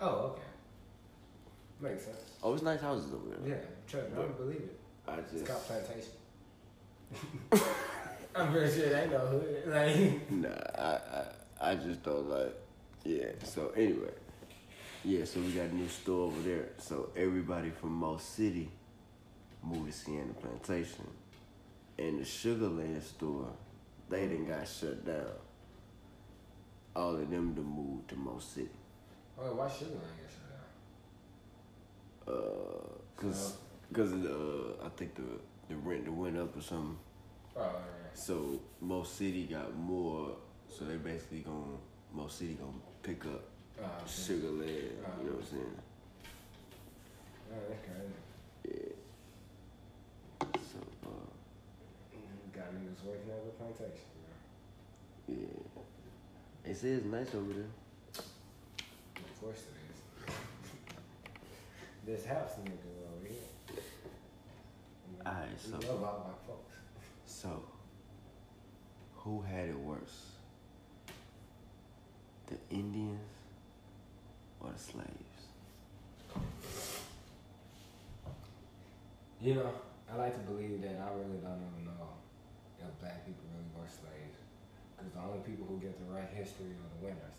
Oh, okay. Makes sense. Oh, it's nice houses over there. Yeah, trust me, I don't believe it. I It's called plantation. I'm pretty sure they know hood. Like, nah, I, I I just don't like. Yeah. So anyway, yeah. So we got a new store over there. So everybody from Moss City moved to Sienna Plantation, and the Sugarland store they done got shut down. All of them to move to Moss City. oh, why I get shut down? Uh, cause, cause uh, I think the the rent went up or something. Oh, yeah. So most city got more. So they basically gonna most city gonna pick up Okay. Sugar Land. You know what I'm saying? Oh, that's crazy. Yeah. So uh, Mm, Got niggas working at the plantation, bro. yeah. They say it's nice over there. Of course it is. this house nigga over here. Alright, so- love all my folks. So who had it worse? The Indians or the slaves? You know, I like to believe that I really don't even know if black people really were slaves. Because the only people who get the right history are the winners.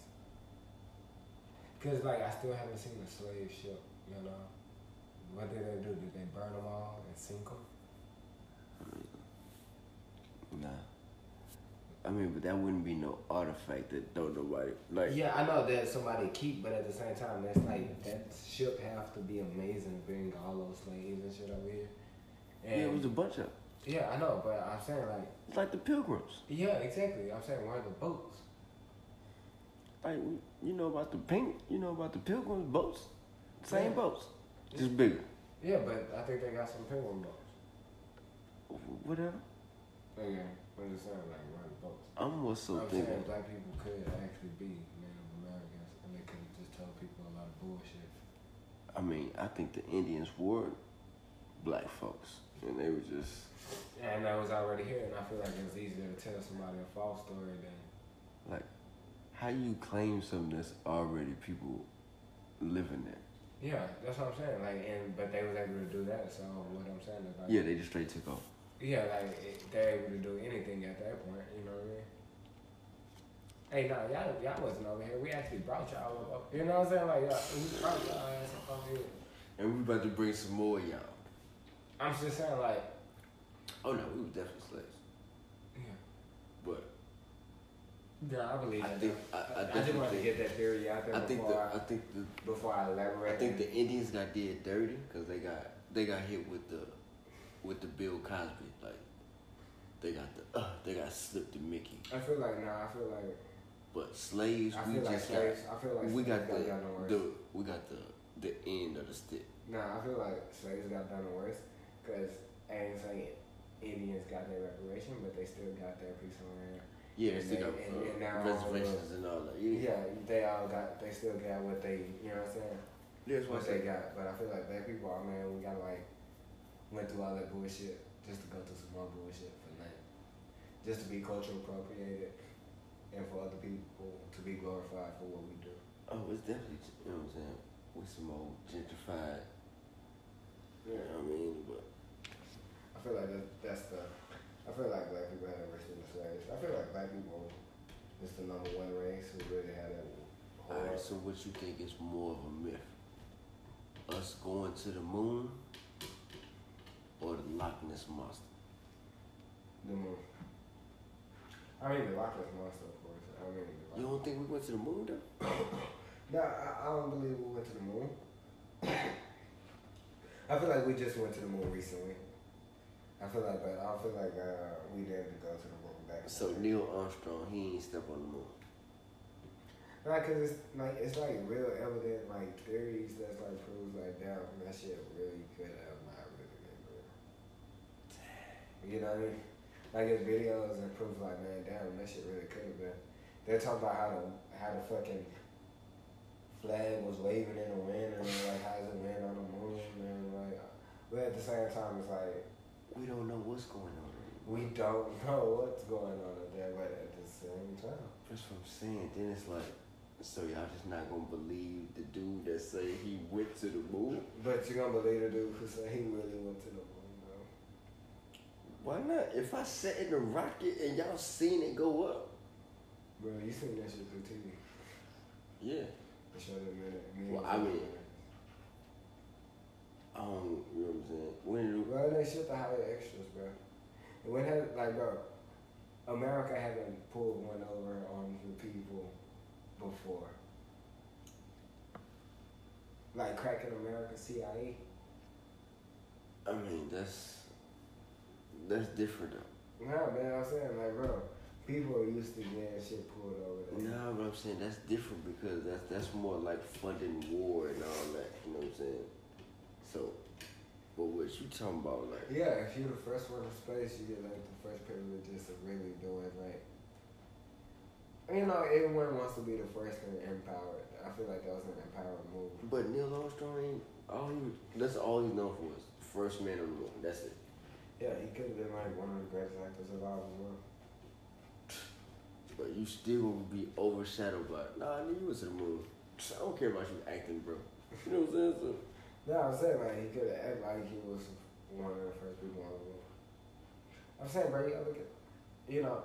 Because, like, I still haven't seen a slave ship, you know? What did they do? Did they burn them all and sink them? I mean, but that wouldn't be no artifact that don't nobody like. Yeah, I know that somebody keep, but at the same time, that's like, that ship have to be amazing bring all those slaves and shit over here. Yeah, it was a bunch of. Yeah, I know, but I'm saying like, It's like the pilgrims. yeah, exactly. I'm saying one of the boats? Like you know about the pink, you know about the pilgrims boats. Same Yeah. boats. Just bigger. Yeah, but I think they got some penguin boats. Whatever. Okay, I'm just saying like where are? I'm more so I'm thinking saying black people could actually be Native Americans, and they could just tell people a lot of bullshit. I mean, I think the Indians were black folks. And they were just And that was already here, and I feel like it's easier to tell somebody a false story than like how you claim something that's already people living there. yeah. That's what I'm saying. Like, and but they was able to do that. So what I'm saying is like Yeah, they just straight took off. Yeah, like it, they're able to do anything at that point. You know what I mean? Hey, no, y'all, y'all wasn't over here. We actually brought y'all up. up- You know what I'm saying? Like, y'all, we brought y'all ass up over here. And we about to bring some more y'all. I'm just saying, like, Oh no, we was definitely slaves. yeah, But yeah, I believe I that. think. I, I, I, just wanted to get that theory out there I think before, the I think the I, before I elaborate. I think the Indians got did dirty because they got they got hit with the with the Bill Cosby they got the uh, they got slipped to Mickey. I feel like nah. I feel like But slaves, I we feel like just slaves. I feel like got we slaves got the, the we got the the end of the stick. Nah, I feel like slaves got done worse because I ain't saying Indians got their reparation, but they still got their piece of land. Yeah, And they still got and- uh, and now all reservations and all that. Yeah, Yeah, they all got, they still got what they, you know what I'm saying? that's What they got. But I feel like black people, oh man, we gotta like, went through all that bullshit just to go through some more bullshit. Just to be cultural appropriated and for other people to be glorified for what we do. Oh, it's definitely you know what I'm saying. With some old gentrified. You know what I mean? But I feel like that, that's the, I feel like black people had worse than the slaves. I feel like black people is the number one race who really had that all hard. So what you think is more of a myth? Us going to the moon or the Loch Ness monster? The moon. I mean, the Loch Ness monster, of course. I mean, the Loch You don't think we went to the moon though? No, I, I don't believe we went to the moon. I feel like we just went to the moon recently. I feel like, but I don't feel like uh, we didn't go to the moon back. in So. Neil Armstrong, he ain't step on the moon. Like, cause it's like it's like real evident like theories that's like proves like damn that shit really could have not really been real. You know what I mean? Like it's videos and proof like man damn that shit really could have been. They're talking about how the how the fucking flag was waving in the wind and like how's it wind on the moon and like but at the same time it's like We don't know what's going on. we don't know what's going on up there but at the same time. That's what I'm saying. Then it's like, so y'all just not gonna believe the dude that say he went to the moon? But you're gonna believe the dude who said he really went to the moon. Why not? If I sat in the rocket and y'all seen it go up, Bro, you think that through TV. yeah. The minute. Well, I mean- I don't, you know what I'm saying? When Bro, they shit to hire extras, bro. And when had like bro, America haven't pulled one over on the people before. Like cracking America CIA. I mean, that's that's different though. Nah, man, I'm saying like bro, people are used to getting shit pulled over there. Nah, but I'm saying that's different because that's that's more like funding war and all that. You know what I'm saying? So, but what you talking about, like? Yeah, if you're the first one in space, you get like the first privileges of really doing like. You know, everyone wants to be the first and empowered. I feel like that was an empowering move. But Neil Armstrong, all he that's all he's known for is first man on the moon. That's it. Yeah, he could have been like one of the greatest actors alive as well. But you still would be overshadowed by. Nah, I knew you was to the moon. I don't care about you acting, bro. You know what I'm saying? So, No, I'm saying like he could have acted like he was one of the first people on the moon. I'm saying, bro, you gotta look at, you know,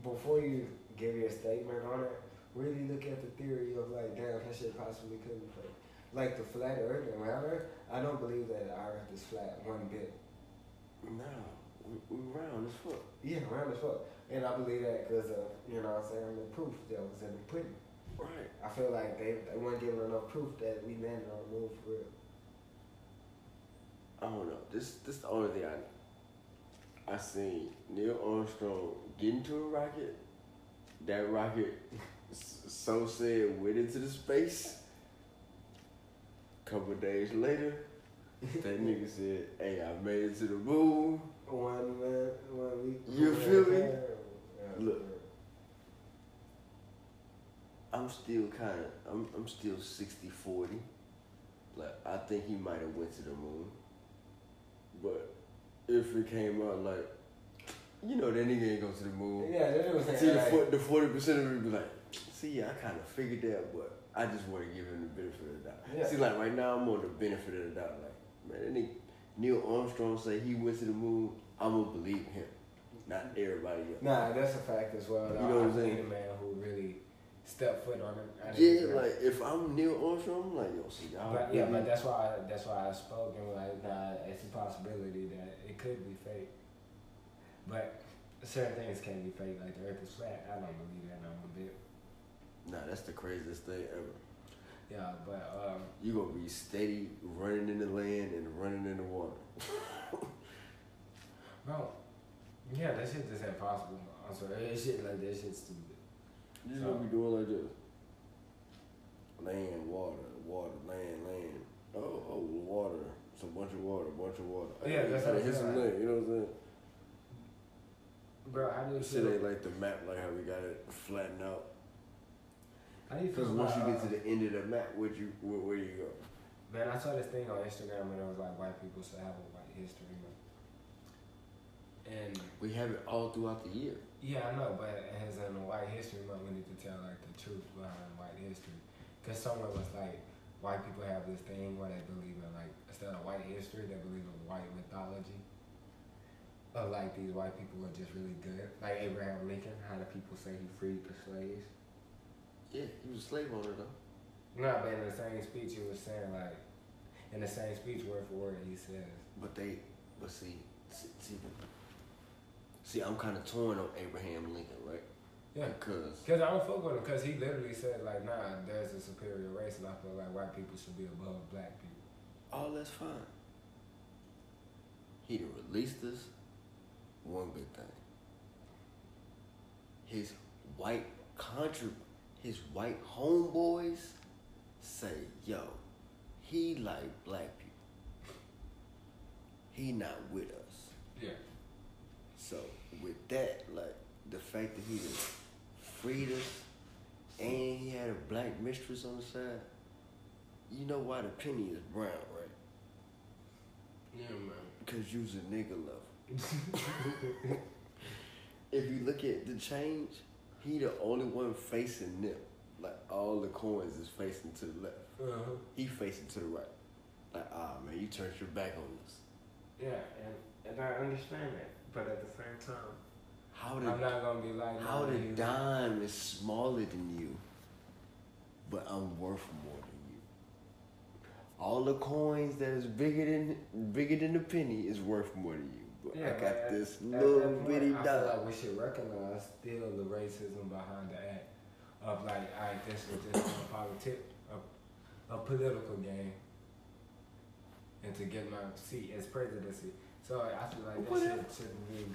before you give your statement on it, really look at the theory of like, damn, that shit possibly could be. Like the flat Earth and whatever, I don't believe that our Earth is flat one bit. Nah, we, we round as fuck. Yeah, round as fuck. And I believe that because of, you know what I'm saying, the proof that was in the pudding. Right. I feel like they, they weren't giving enough proof that we landed on the moon for real. I don't know. This this the only thing I I seen Neil Armstrong get into a rocket. That rocket, so said, went into the space. Couple days later, that nigga said, "Hey, I made it to the moon." One man, one week. You feel me? Look. I'm still kind of, I'm, I'm still 60-40. Like, I think he might have went to the moon. But if it came out like, you know, that nigga ain't go to the moon. Yeah, that nigga was See, the, like, the 40% of me be like, see, I kind of figured that, but I just want to give him the benefit of the doubt. Yeah. See, like, right now, I'm on the benefit of the doubt. Like, man, that Neil Armstrong say he went to the moon, I'm to believe him, not everybody else. Nah, that's a fact as well. You know what I'm saying? a man who really stepped foot on it. Yeah, like if I'm Neil Armstrong, I'm like, yo, see, y'all. But yeah, but that's why I, that's why I spoke and like nah, it's a possibility that it could be fake. But certain things can be fake, like the Earth is flat. I don't believe that one bit. Nah, that's the craziest thing ever. Yeah, but um, You gonna be steady running in the land and running in the water. bro, yeah, that shit just impossible. I'm sorry, that shit like that shit stupid. You So- gonna be doing like this. Land, water, water, land, land. Oh, oh, water. It's a bunch of water, bunch of water. Yeah, that's how what I'm hit some saying. land. You know what I'm saying? Bro, how do you Shit ain't like the map, like how we got it flattened out. How do you feel Because once you get to uh, the end of the map, where you where, where you go? Man, I saw this thing on Instagram and it was like white people should have a white history month. And We have it all throughout the year. yeah, I know, but as in a white history month, we need to tell like the truth behind white history. Cause somewhere was like white people have this thing where they believe in like instead of white history, they believe in white mythology. Of like these white people are just really good, like Abraham Lincoln. How the people say he freed the slaves. Yeah, he was a slave owner though. No, but in the same speech, he was saying like, in the same speech, word for word, he says, But they, but see, see, see, I'm kind of torn on Abraham Lincoln, right? yeah. Because Cause I don't fuck with him. Cause he literally said like, nah, there's a superior race, and I feel like white people should be above black people. all that's fine. He done released us. One good thing. His white country, his white homeboys say, yo, he like black people. He not with us. Yeah. So with that, like the fact that he done freed us and he had a black mistress on the side, you know why the penny is brown, right? Yeah, man. Because you's a nigga lover. if you look at the change, he the only one facing them. Like all the coins is facing to the left. Uh-huh. He facing to the right. Like, ah man, you turned your back on us. Yeah, and, and I understand that, but at the same time, How I'm not gonna be like, how the dime is smaller than you, but I'm worth more than you. All the coins that is bigger than bigger than the penny is worth more than you. Yeah, I got this at little point, bitty I feel like we should recognize still the racism behind the act of like, all right, this was just a politic, a, a political game, and to get my seat as presidency. So I feel like that shit shouldn't be.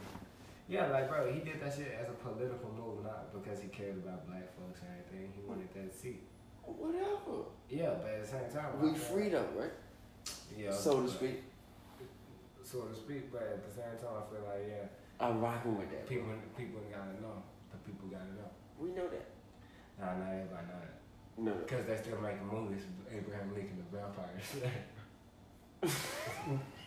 Yeah, like bro, he did that shit as a political move, not because he cared about black folks or anything. He wanted that seat. Whatever. Yeah, but at the same time, We feel freed up, right? Yeah, So to speak. So to speak. But at the same time, I feel like yeah. I'm rocking with that. bro. People, people gotta know. The people gotta know. We know that. Nah, not everybody know that. No, no. Because they still making movies. Abraham Lincoln the vampires.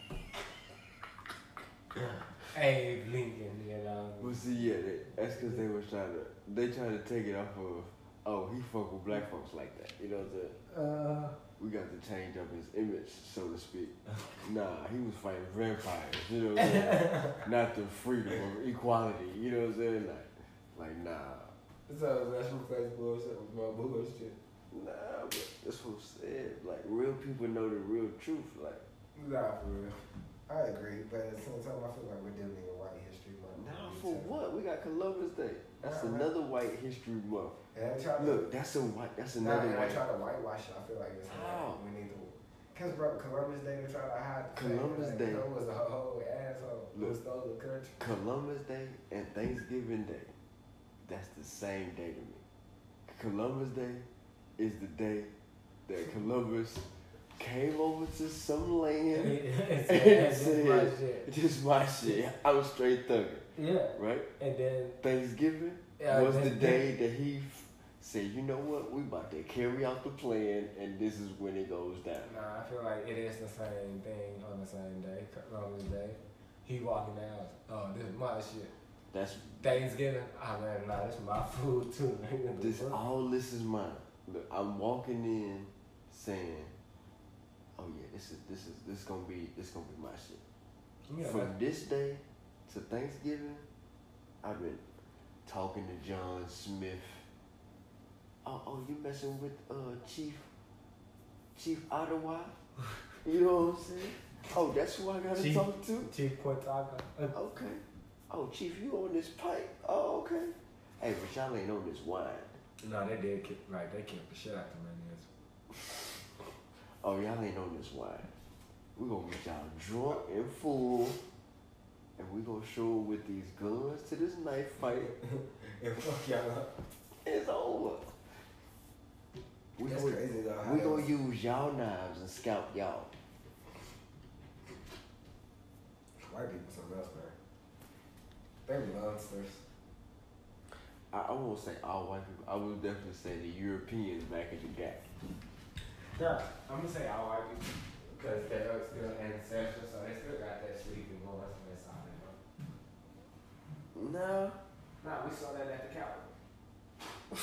Abe Lincoln, you know. Well, see, yeah, that, that's because they was trying to, they trying to take it off of, oh, he fuck with black folks like that. You know what I'm saying? Uh, We got to change up his image, so to speak. Nah, he was fighting vampires. You know what I'm saying? Not the freedom of equality. You know what I'm saying? Like, like nah, so that's what place bullshit with my bullshit. nah. But that's what I said. Like, real people know the real truth. Like, Nah, for real. I agree, but at the same time, I feel like we're dealing in white history month. now for what? We got Columbus Day. That's Nah, man. another white history month. And I try to, Look, that's a white. That's nah, another and I try to whitewash it. I feel like it's How? we need to, Cause bro, Columbus Day they try to hide Columbus that Day. Columbus was a whole asshole Look. stole the country. Columbus Day and Thanksgiving Day, that's the same day to me. Columbus Day is the day that Columbus came over to some land It's- and it's just my said, shit. "This my shit. I'm straight thugging." Yeah, Right? and then Thanksgiving was the day that he said, "You know what? We about to carry out the plan, and this is when it goes down." Nah, I feel like it is the same thing on the same day, Columbus Day. He walking down, oh, this is my shit. That's Thanksgiving, ah man, nah, this is my food too. this. All this is mine. Look, I'm walking in saying, "Oh yeah, this is this is this is gonna be this is gonna be my shit." Yeah, From this day to Thanksgiving, I've been talking to John Smith. Oh, oh, you messing with uh Chief Chief Ottawa? You know what I'm saying? Oh, that's who I gotta Chief- talk to. Chief Quintaga. Uh, Okay. Oh, Chief, you on this pipe? Oh, okay. Hey, but y'all ain't on this wine. no, they did like they kicked the shit out of them niggas. Oh, y'all ain't on this wine. We gonna get y'all drunk and full, and we gonna show 'em with these guns to this knife fight. and fuck y'all up. It's over. We That's gonna, crazy though. how we gonna was- use y'all knives and scalp y'all. White people something else, man. They're monsters. I, I won't say all white people. I would definitely say the Europeans back in the gap. Yeah, I'm gonna say all white people because they are still ancestral, so they still got that sleeping going on the side of them. No. Nah, we saw that at the Capitol.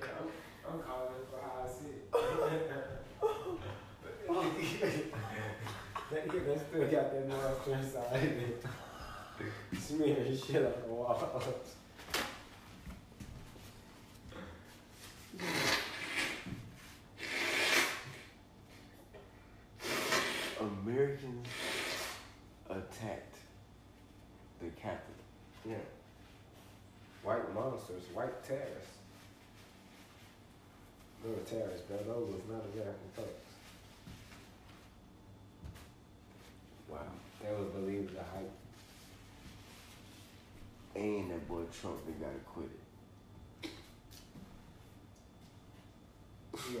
yeah, I'm, I'm calling it for how I see it. that nigga still got that monster inside of it. Smearing shit on the wall. Americans attacked the Capitol. Yeah. White monsters, white terrorists. They were terrorists, bro. Those was not American folks. Wow. They was believed the hype. And that boy Trump, they got acquitted. Yeah.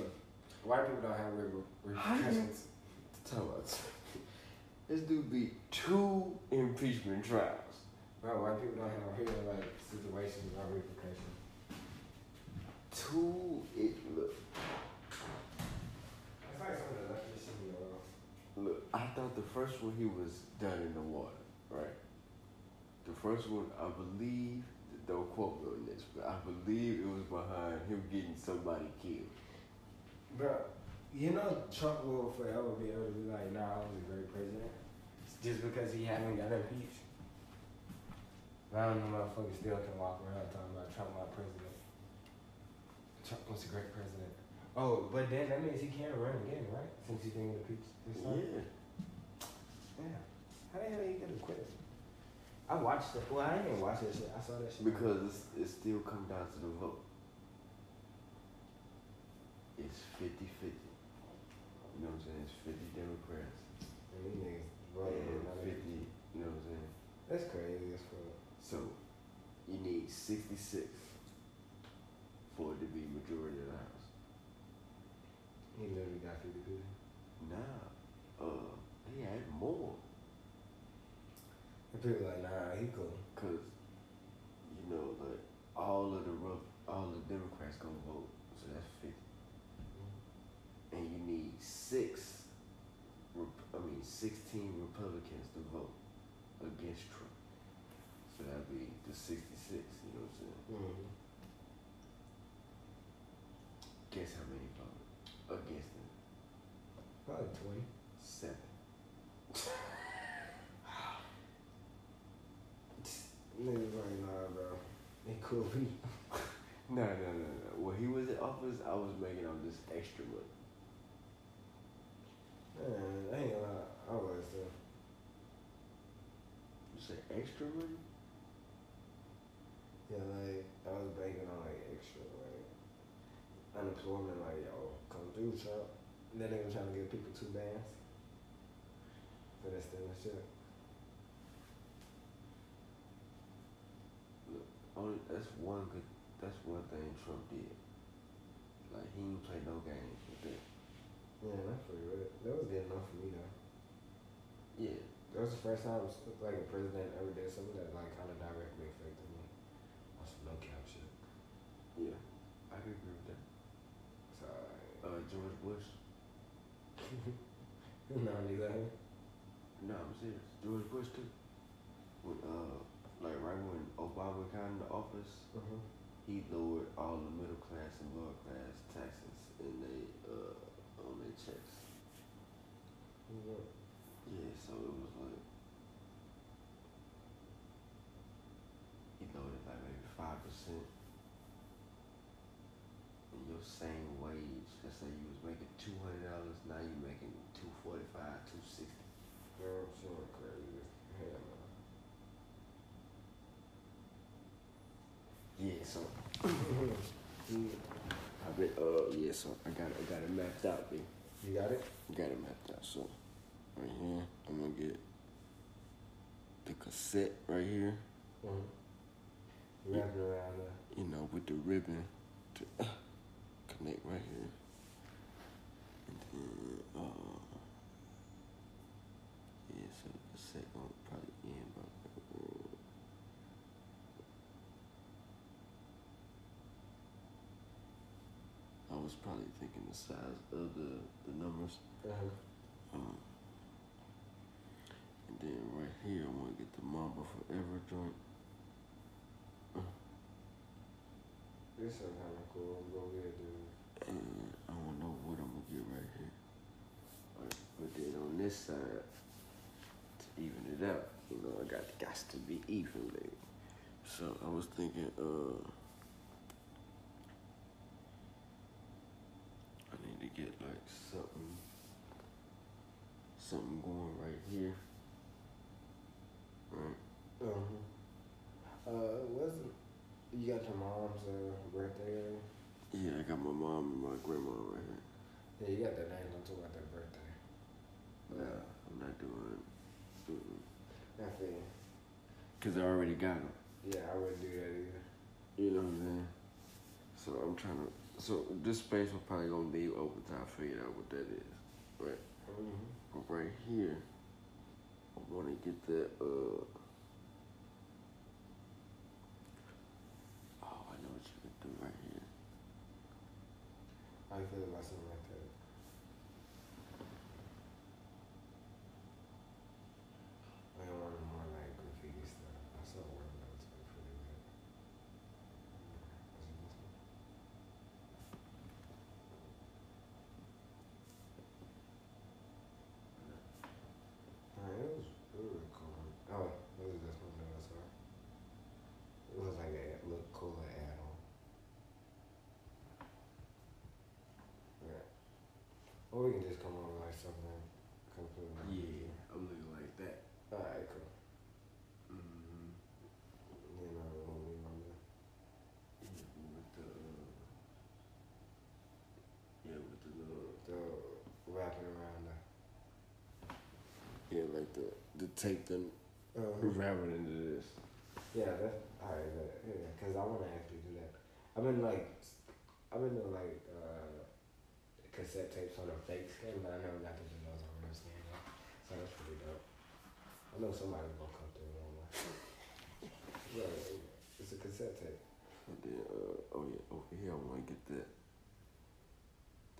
White people don't have re- How you- repercussions. Tell us. This dude beat two impeachment trials. Bro, white people don't have real like situations or repercussions. Two, it look, It's like some of the luckiest shit in the world. look. I thought the first one he was done in the water, right? The first one, I believe. Don't quote me on this, but I believe it was behind him getting somebody killed. Bro, you know Trump will forever be able to be like, nah, I was a great president. Just because he haven't got impeached. Now the motherfuckers still can walk around talking about Trump my president. Trump was a great president. Oh, but then that means he can't run again, right? Since he didn't get impeached this time. Yeah. Yeah. How the hell he get acquitted? I watched it. Well, I didn't watch that shit. I saw that shit. Because it's, it still come down to the vote. It's 50-50. You know what I'm saying? It's 50 Democrats And these niggas voted and 50, you know what I'm saying? That's crazy as fuck. So you need 66 for it be majority of the House. He literally got 50 people. Nah, uh, they had more. And people like, nah, he cool. Cause, you know, like all of the rough, all the Democrats gonna vote, so that's 50. And you need six, Rep- I mean, 16 Republicans to vote against Trump. So that'd be the 66, you know what I'm saying? Mm-hmm. Guess how many voted against him? Probably 20. Seven. Niggas like, nah, bro. Cool. No, no, no, no. When he was in office, I was making all this extra money. Man, I ain't gonna lie. I was too. You say extra money? Yeah, like, I was banking on like extra, like, unemployment, like, yo, come through, Trump. Then they were trying to give people two bands. But that's still shit. Only that's one good. That's one thing Trump did. Like he didn't play no games with that. Yeah, that's pretty good. That was good enough for me though. Yeah, That was the first time like a president ever did something that like kind of directly affected me. On some no cap shit. yeah, I can agree with that. So Uh, George Bush. nine eleven. No, I'm serious. George Bush too. When uh, like right when Obama got in the office, Mm-hmm. he lowered all the middle class and lower class taxes and they uh on their checks. Yeah. Yeah, so it was like he lowered it like maybe five percent. And your same wage, let's say you was making two hundred dollars, now you making two forty five, two sixty. Girl, she went crazy. Hell no. Yeah, so You I bet uh yeah, so I got it, I got it mapped out, B. you got it? I Got it mapped out. So right here, I'm gonna get the cassette right here, Mm-hmm. Wrapping around the. you know, with the ribbon to connect right here. And then uh yeah, so the cassette gonna probably end about uh, I was probably thinking the size of the, the numbers. Uh-huh. Um, and then right here, I want to get the Mamba Forever joint. This is kind of cool. Go ahead, dude. And I don't know what I'm going to get right here. Right. But then on this side, to even it out, you know, I got got to be even, baby. So I was thinking, uh, I need to get like something, something going right here. Right. Uh-huh. Uh, wasn't you got your mom's uh, birthday? Yeah, I got my mom and my grandma right here. Yeah, you got that name. I'm talking about that birthday. Nah, I'm not doing it. Mm-mm. I feel. Cause I already got them. Yeah, I wouldn't do that either. You know what I'm saying? So I'm trying to. So this space will probably gonna be open till I figure out what that is, right? Mm-hmm. But right here, I want to get that. Uh, oh, I know what you can do right here. How you feel about something like that? I don't want more like graffiti stuff. I saw one that was pretty good. Was it this one? Uh, it was really cool. Oh, this is this one that I saw. It was like a look cooler add-on. Yeah. Or we can just come with like something completely. Yeah, I'm looking like that. Alright, cool. Mm-hmm. You know what we want to With the. Uh, yeah, with the little. do. Wrapping around the. Yeah, like the the take the Uh, rabbit into this. yeah, that's alright. But, yeah, cause I want to actually do that. I've been like, I've been doing like uh, cassette tapes on a fake skin, but I never got to do those on real skin. though. So that's pretty dope. I know somebody's gonna come through on one. yeah, it's a cassette tape. And then, uh, oh yeah, over here I want to get that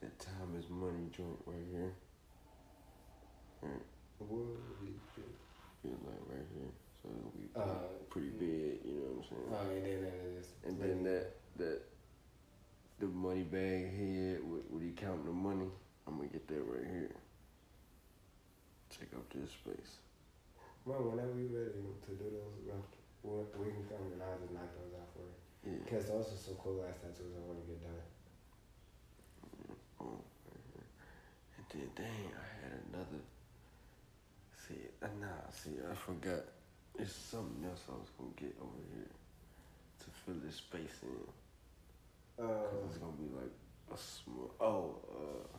that time is money joint right here. Right, What? yeah, like right here. So it'll be Uh, pretty big, you know what I'm saying? Oh, and then that is. and then that that the money bag head with with he counting the money, I'm gonna get that right here. Take up this space. Well, whenever you ready to do those, we we can come and I'll just knock those out for you. Yeah. Cause those are some cool ass tattoos I want to get done. Oh. And then dang, I had another. See, uh, nah, see, I forgot. It's something else I was gonna get over here to fill this space in. Cause Uh, it's gonna be like a small. Oh, uh,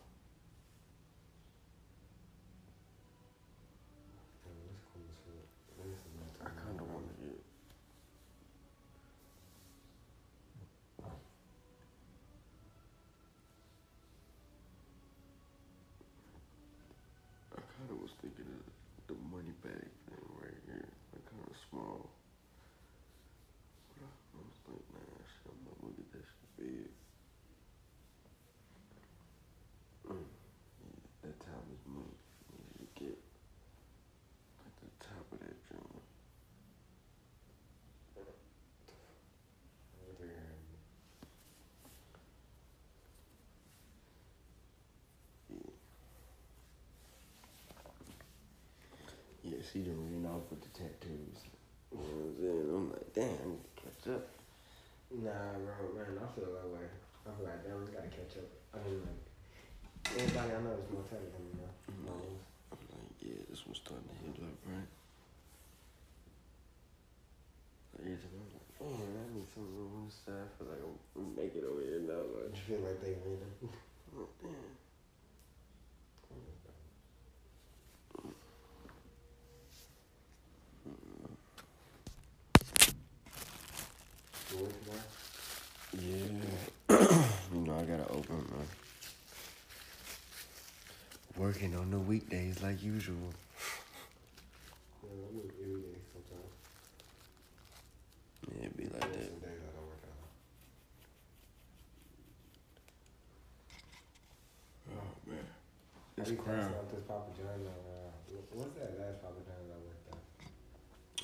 she done ran off with the tattoos. You know what I'm saying? I'm like, damn, I need to catch up. Nah, bro, man, I feel that way. I feel like damn, we gotta catch up. I mean, like anybody I know is more talented than me, bro. No. I'm like, yeah, this one's starting to hit up, right? Like, I'm like, man, I need some room the. I feel like I'm, I'm making it over here now. Like, just feel like they winning. oh, damn. You work tomorrow? Yeah. you know, I gotta open, man. Working on the weekdays like usual. Yeah, I work every day sometimes. Yeah, it be like that. some days I don't work out. Oh, man. I It's crown. this Papa John's on, uh, what's that last Papa John's I worked at?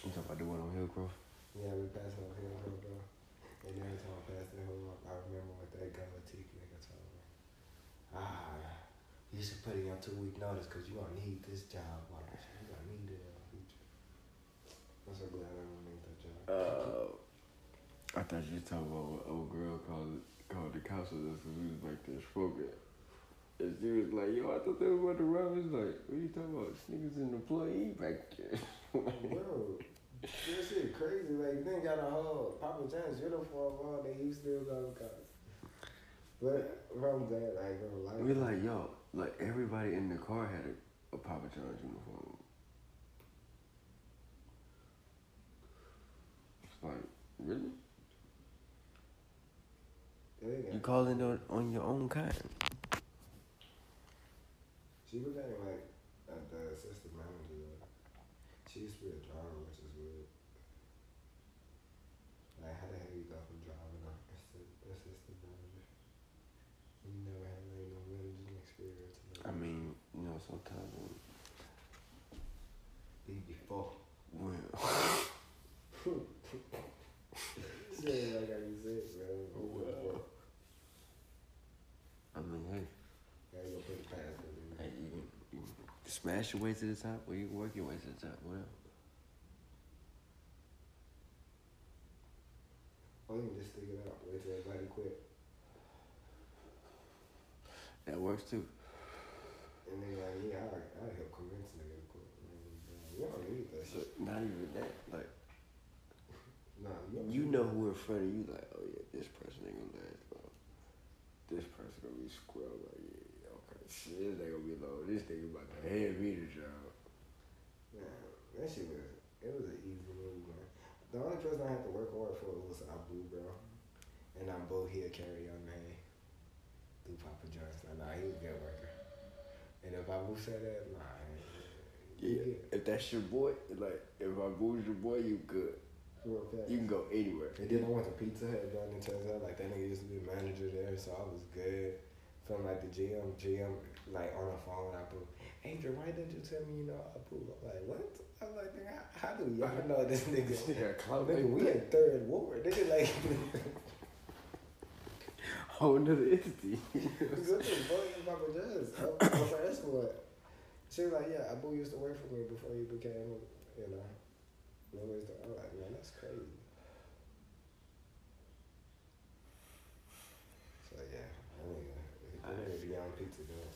You talking about the one on Hillcroft? Yeah, we passed out here, bro, bro. And every time I pass that home, I remember what that gummy teeth nigga told me. Ah, you should put in your two week notice because you're gonna need this job, Mark. You gonna need it in the future. I'm so glad I don't need that job. Uh, I thought you were talking about what old girl called called the counselor because we was back there smoking. And she was like, yo, I thought they were about to rob us. Like, what are you talking about? This nigga's an employee back there. Bro, this shit crazy. Like, then got a whole Papa John's uniform on and you still go to cops. But from that, like, bro, like, we like, yo, like everybody in the car had a, a Papa John's uniform. It's like, really? You calling on, on your own kind? She became like uh, the assistant manager. She used to be a driver, which is weird. Like, how the hell you go from driving to assistant, assistant manager? You never had like no managing experience. I mean, you know, sometimes when, be before. when Shit, like how you said, bro. Oh. I mean, hey, Gotta go put the passport in. hey, you you smash your way to the top, or you work your way to the top, whatever. Or you can just stick it out, wait till everybody quit. That works too. And then like, yeah, I, I help convince nigga to quit. Man, you don't need that shit. not even that. Like Nah, you, don't you need know who in front of you. Like, oh yeah, this person ain't gonna last long. This person gonna be square. Like, yeah, okay, shit, this ain't gonna be long. This nigga about to hand me the job. Man, that shit was it was an easy move, man. The only person I had to work hard for was Abu, bro. And I'm he'll carry on name through Papa Johnson. Nah, he was a good worker. And if Abu said that, nah, Yeah, you if that's your boy, like if I booze your boy, you good. Real fast. You can go anywhere. And then I went to Pizza Hut, bro, and it turns out like that nigga used to be manager there, so I was good. Feeling like the GM, GM, like on the phone, I put, Adrian, why didn't you tell me you know Abu? I'm like, what? I'm like, nigga, how, how do y'all know this nigga? This nigga got clout nigga, like we in third ward. Nigga, like, Whole nother entity. good thing, Papa Jazz. I'm I'm first one. She was like, yeah, Abu used to work for me before he became, you know, Louis. I'm like, man, that's crazy. So yeah, I mean, I need to be on pizza though.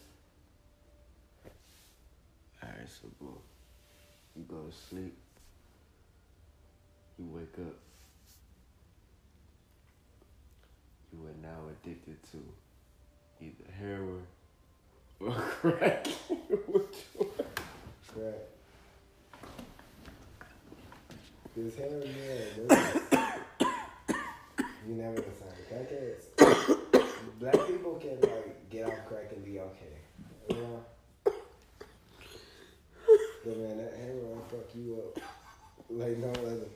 Alright, so boom. You go to sleep. You wake up. You are now addicted to either heroin or crack. Which one? Correct. This hell yeah, you never same. Crackheads. Black people can like get off crack and be okay. You know? But man, that heroin fuck you up like no other.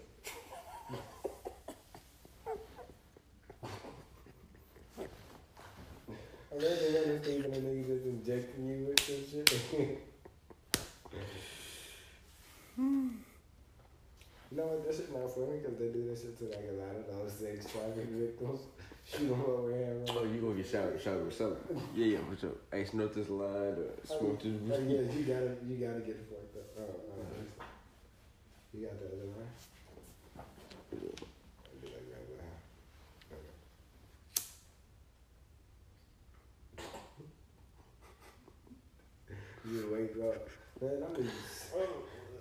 I read the one that's thinking the nigga just injecting you with some shit. Hmm. You know what? That shit not funny because they do that shit to like a lot of those sex trafficking victims. Shoot them over here. Oh, you gonna get shot, shot with something? Yeah, yeah. What's up? Hey, smoke this line or oh, smoke this. Oh, yeah, you gotta, you gotta get fucked up. Oh, oh, You got the other one? I'll be like right You wake up, man. I need.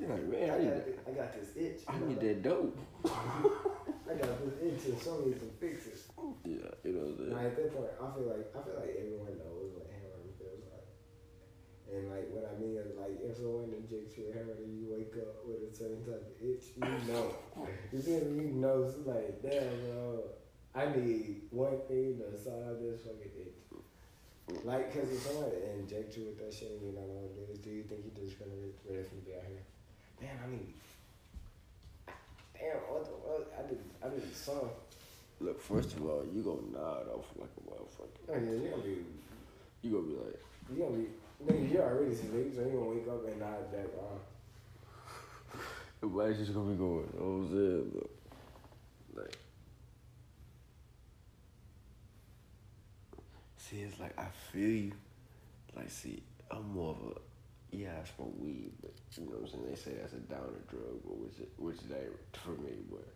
You're like, man, I I need, got, thi- I got this itch. I need like, that dope. I got this itch and some need to fix it. Yeah, you know what I'm Like saying? at that point, I feel like I feel like everyone knows what heroin feels like. And like what I mean is like if someone injects you with heroin and you wake up with a certain type of itch, you know. you feel me? You know it's like, damn bro, I need one thing to solve this fucking itch. Like, cause if someone inject you with that shit and you don't know what it is, do you think you're just gonna re- ready for to be out here? Man, I need. Damn, what the fuck? I need, I need some. Look, first of all, you gonna nod off like a motherfucker. Oh yeah, you gonna be You gonna be like, You gonna be nigga, you already asleep, so you gonna wake up and nod back on. everybody's just gonna be going, you know what I'm saying? Look, like, see, it's like, I feel you. Like, see, I'm more of a, yeah, I smoke weed, but, you know what I'm saying? They say that's a downer drug, but which, it- which it ain't for me, but.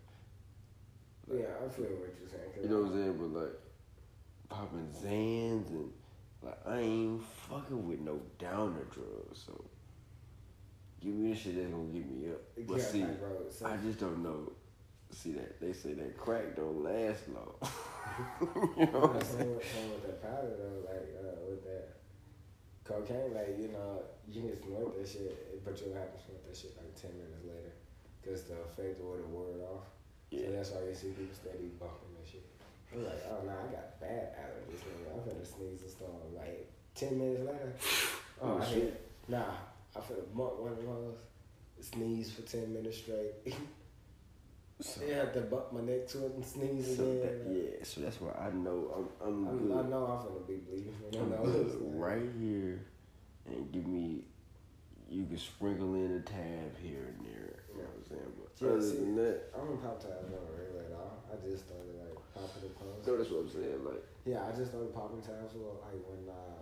like, Yeah, I feel what you're saying. You know what I'm saying? But like popping Zans and like I ain't fucking with no downer drugs. So give me the shit that's gonna get me up. Yeah, But see, like, bro, so- I just don't know. See that they say that crack don't last long. you know what I'm saying? with, powder though, like uh, cocaine, like you know, you can snort that shit, but you'll have to snort that shit like ten minutes later, cause the effect would have wore it off. So that's why you see people steady bumping that shit. I'm like, oh no, I got bad allergies. Nigga. I'm finna sneeze and storm. Like ten minutes later, oh, Oh, shit. hit. Nah, I finna bump one of those. Sneeze for ten minutes straight. So, yeah, have to bump my neck to it and sneeze so again. that, yeah, so that's why I know I'm I'm I'm, good. I know I'm finna be bleeding. You I'm know, good right here, and give me. You can sprinkle in a tab here and there. You know what I'm saying? But Yeah, other see, than that, I don't pop tabs a regular at all. I just started like popping the pumps. no, that's what I'm saying. Like. Yeah, I just started popping tabs well, like when uh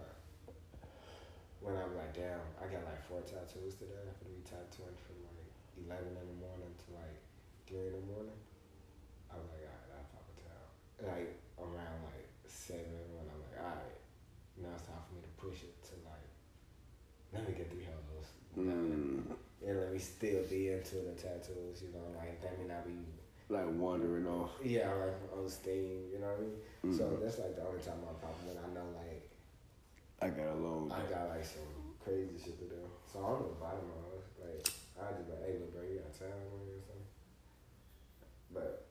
when I'm like down, I got like four tattoos today. I'm gonna be tattooing from like eleven in the morning to like three in the morning. I was like, alright, I'll pop a tab. Like around like seven when I'm like, alright, now it's time for me to push it to like let me get three hoes. Mm, And let me still be into the tattoos, you know, like let me not be like wandering off. yeah, like on steam, you know what I mean? So Mhm. that's like the only time I'm popping when I know like I got a long I got like some crazy shit to do. So I'm the bottom of it. Like I just like, hey, look, bro, you got time on you or something. But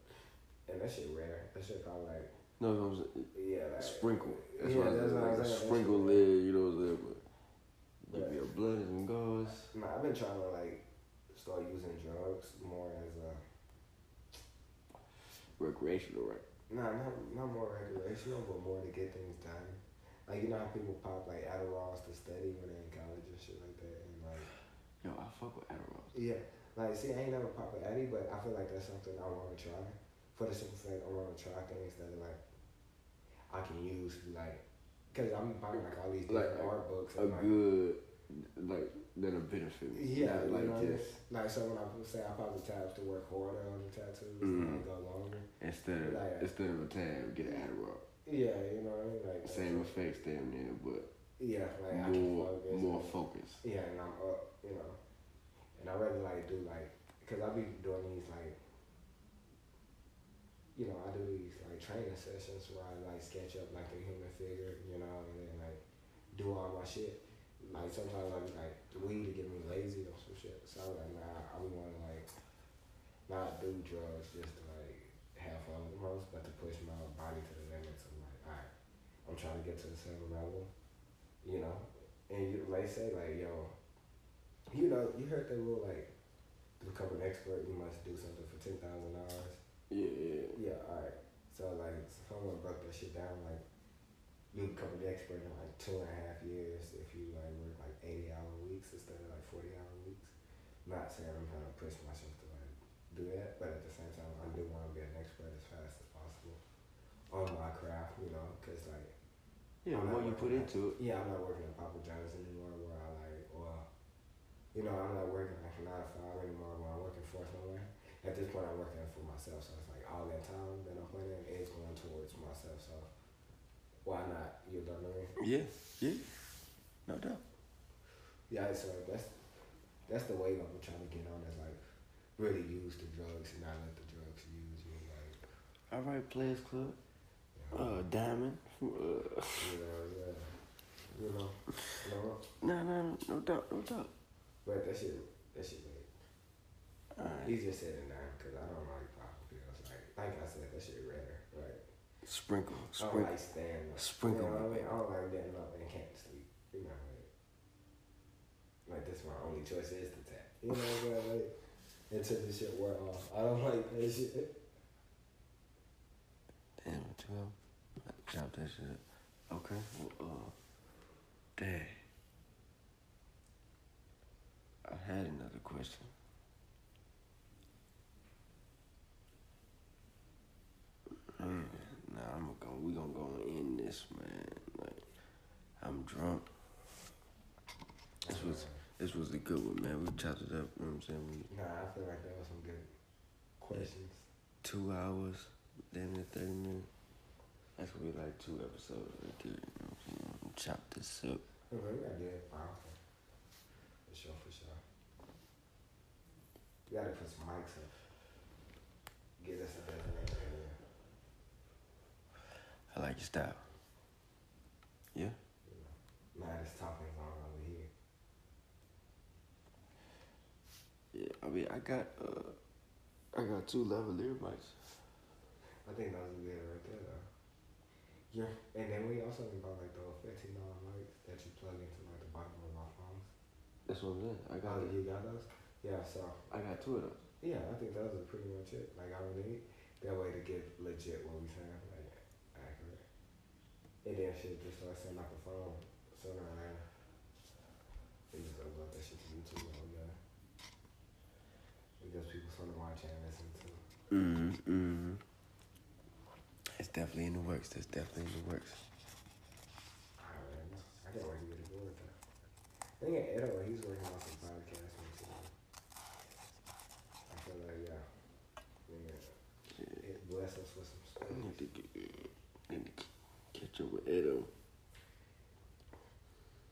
and that shit rare. That shit probably like No, I'm saying, yeah, like sprinkle. That's yeah, what I'm that's saying. what Like a saying. sprinkle lid, you know what I'm saying? But give me a blunt and gauze. Nah, I've been trying to like start using drugs more as a Recreational, right? nah, not not more recreational, but more to get things done. Like you know how people pop like Adderalls to study when they're in college and shit like that, and like Yo, I fuck with Adderall. Yeah, like see, I ain't never pop an Addy, but I feel like that's something I want to try. For the simple fact, I want to try things that like I can use, like, cause I'm buying like all these Like, art books. A like, good, like, that'll benefit me. yeah, Not you like know, just like so when I say I pop the tabs to work harder on the tattoos Mhm. and go longer. instead of Like- instead of a tab, get an Adderall. Yeah, you know what I mean. Like Same effects, damn near, but Yeah, like I can more focus. more focus. Yeah, and I'm up, you know. And I rather like do like, cause I be doing these like, you know, I do these like training sessions where I like sketch up like a human figure, you know, and then like do all my shit. Like sometimes I be like, the weed to get me lazy or some shit. So I like, nah, I be wanna like not do drugs just to like have fun the most, but to push my body to the limits. I'm like, alright, I'm trying to get to a certain level, you know. And you like say like, yo, you know, you heard that rule like to become an expert you must do something for ten thousand hours. Yeah, yeah. Yeah, alright. So like someone broke that shit down like you become an expert in like two and a half years if you like work like eighty hour weeks instead of like forty hour weeks. Not saying I'm trying to push myself to like do that, but at the same time I do want to be an expert as fast as possible on my craft, you know, because like Yeah, I'm the more you put into it. yeah, I'm not working at Papa John's anymore where I you know, I'm not working like nine to five anymore when I'm working for someone. At this point, I'm working for myself, so it's like all that time that I'm putting in is going towards myself. So why not? You know what I mean? Yeah, yeah, no doubt. Yeah, so that's that's the wave I'm trying to get on. Is like really use the drugs and not let the drugs use you. Like, All right, Players Club. you know, Uh, Diamond. Uh, you know, yeah, you know, you know. no, no, no, no doubt, no doubt. But that shit, that shit, like, right. easier said than done because I don't like popping pills. Like, like I said, that shit rare. Right. Sprinkle, sprinkle. I don't like staying up. Sprinkle You know what I mean? I don't like getting up and can't sleep. You know, like, like this my only choice is to tap. You know what I'm saying? Like, until this shit wear off. I don't like that shit. Damn, twelve. Chop that shit. Okay. Well, uh, dang. I had another question. Man, nah, I'm gonna go. We gonna go in this, man. Like, I'm drunk. This was this was a good one, man. We chopped it up. You know what I'm saying? We Nah, I feel like that was some good questions. two hours, damn near thirty minutes. That's what we like two episodes right there. You know what I'm saying? Chop this up. We gotta do powerful. For sure, for sure. We gotta put some mics up. Get us a designated area. I like your style. Yeah. You know. Nah, this talking zone over here. Yeah. I mean, I got uh, I got two lavalier mics. I think those are good right there though. Yeah. And then we also got like those fifteen dollar mics that you plug into like the bottom of our phones. That's what I'm saying. I got Oh, you got those? Yeah, so I got two of them. yeah, I think those are pretty much it. Like I don't need that way to get legit what we saying, like accurate. And then shit just start sound like a phone sooner or later. They just upload that shit to YouTube and we got it. Because people sort of watch and listen to. Mm-hmm. mm-hmm. It's definitely in the works. That's definitely in the works. I don't know. I can't wait to get to go with that. I think at Edo, he's working on some podcasts and shit. I feel like, yeah. Yeah. It bless us with some I stuff. need to get, need to with Edo.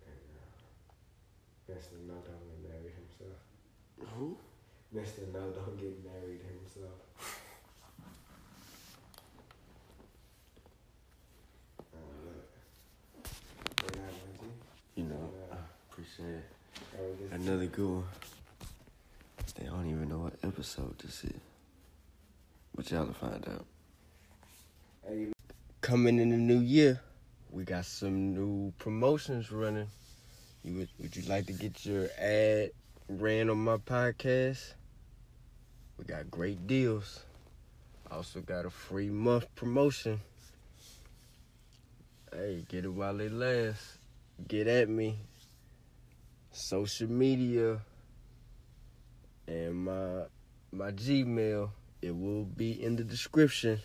And, uh, Mr. No don't get married himself. Who? Mr. No don't get married himself. Look. Good night, Munchie. You know, I appreciate it. Another good one. They don't even know what episode this is. But y'all will find out. Coming in the new year, we got some new promotions running. You would, would you like to get your ad ran on my podcast? We got great deals. Also got a free month promotion. Hey, get it while it lasts. Get at me. Social media and my my Gmail. It will be in the description.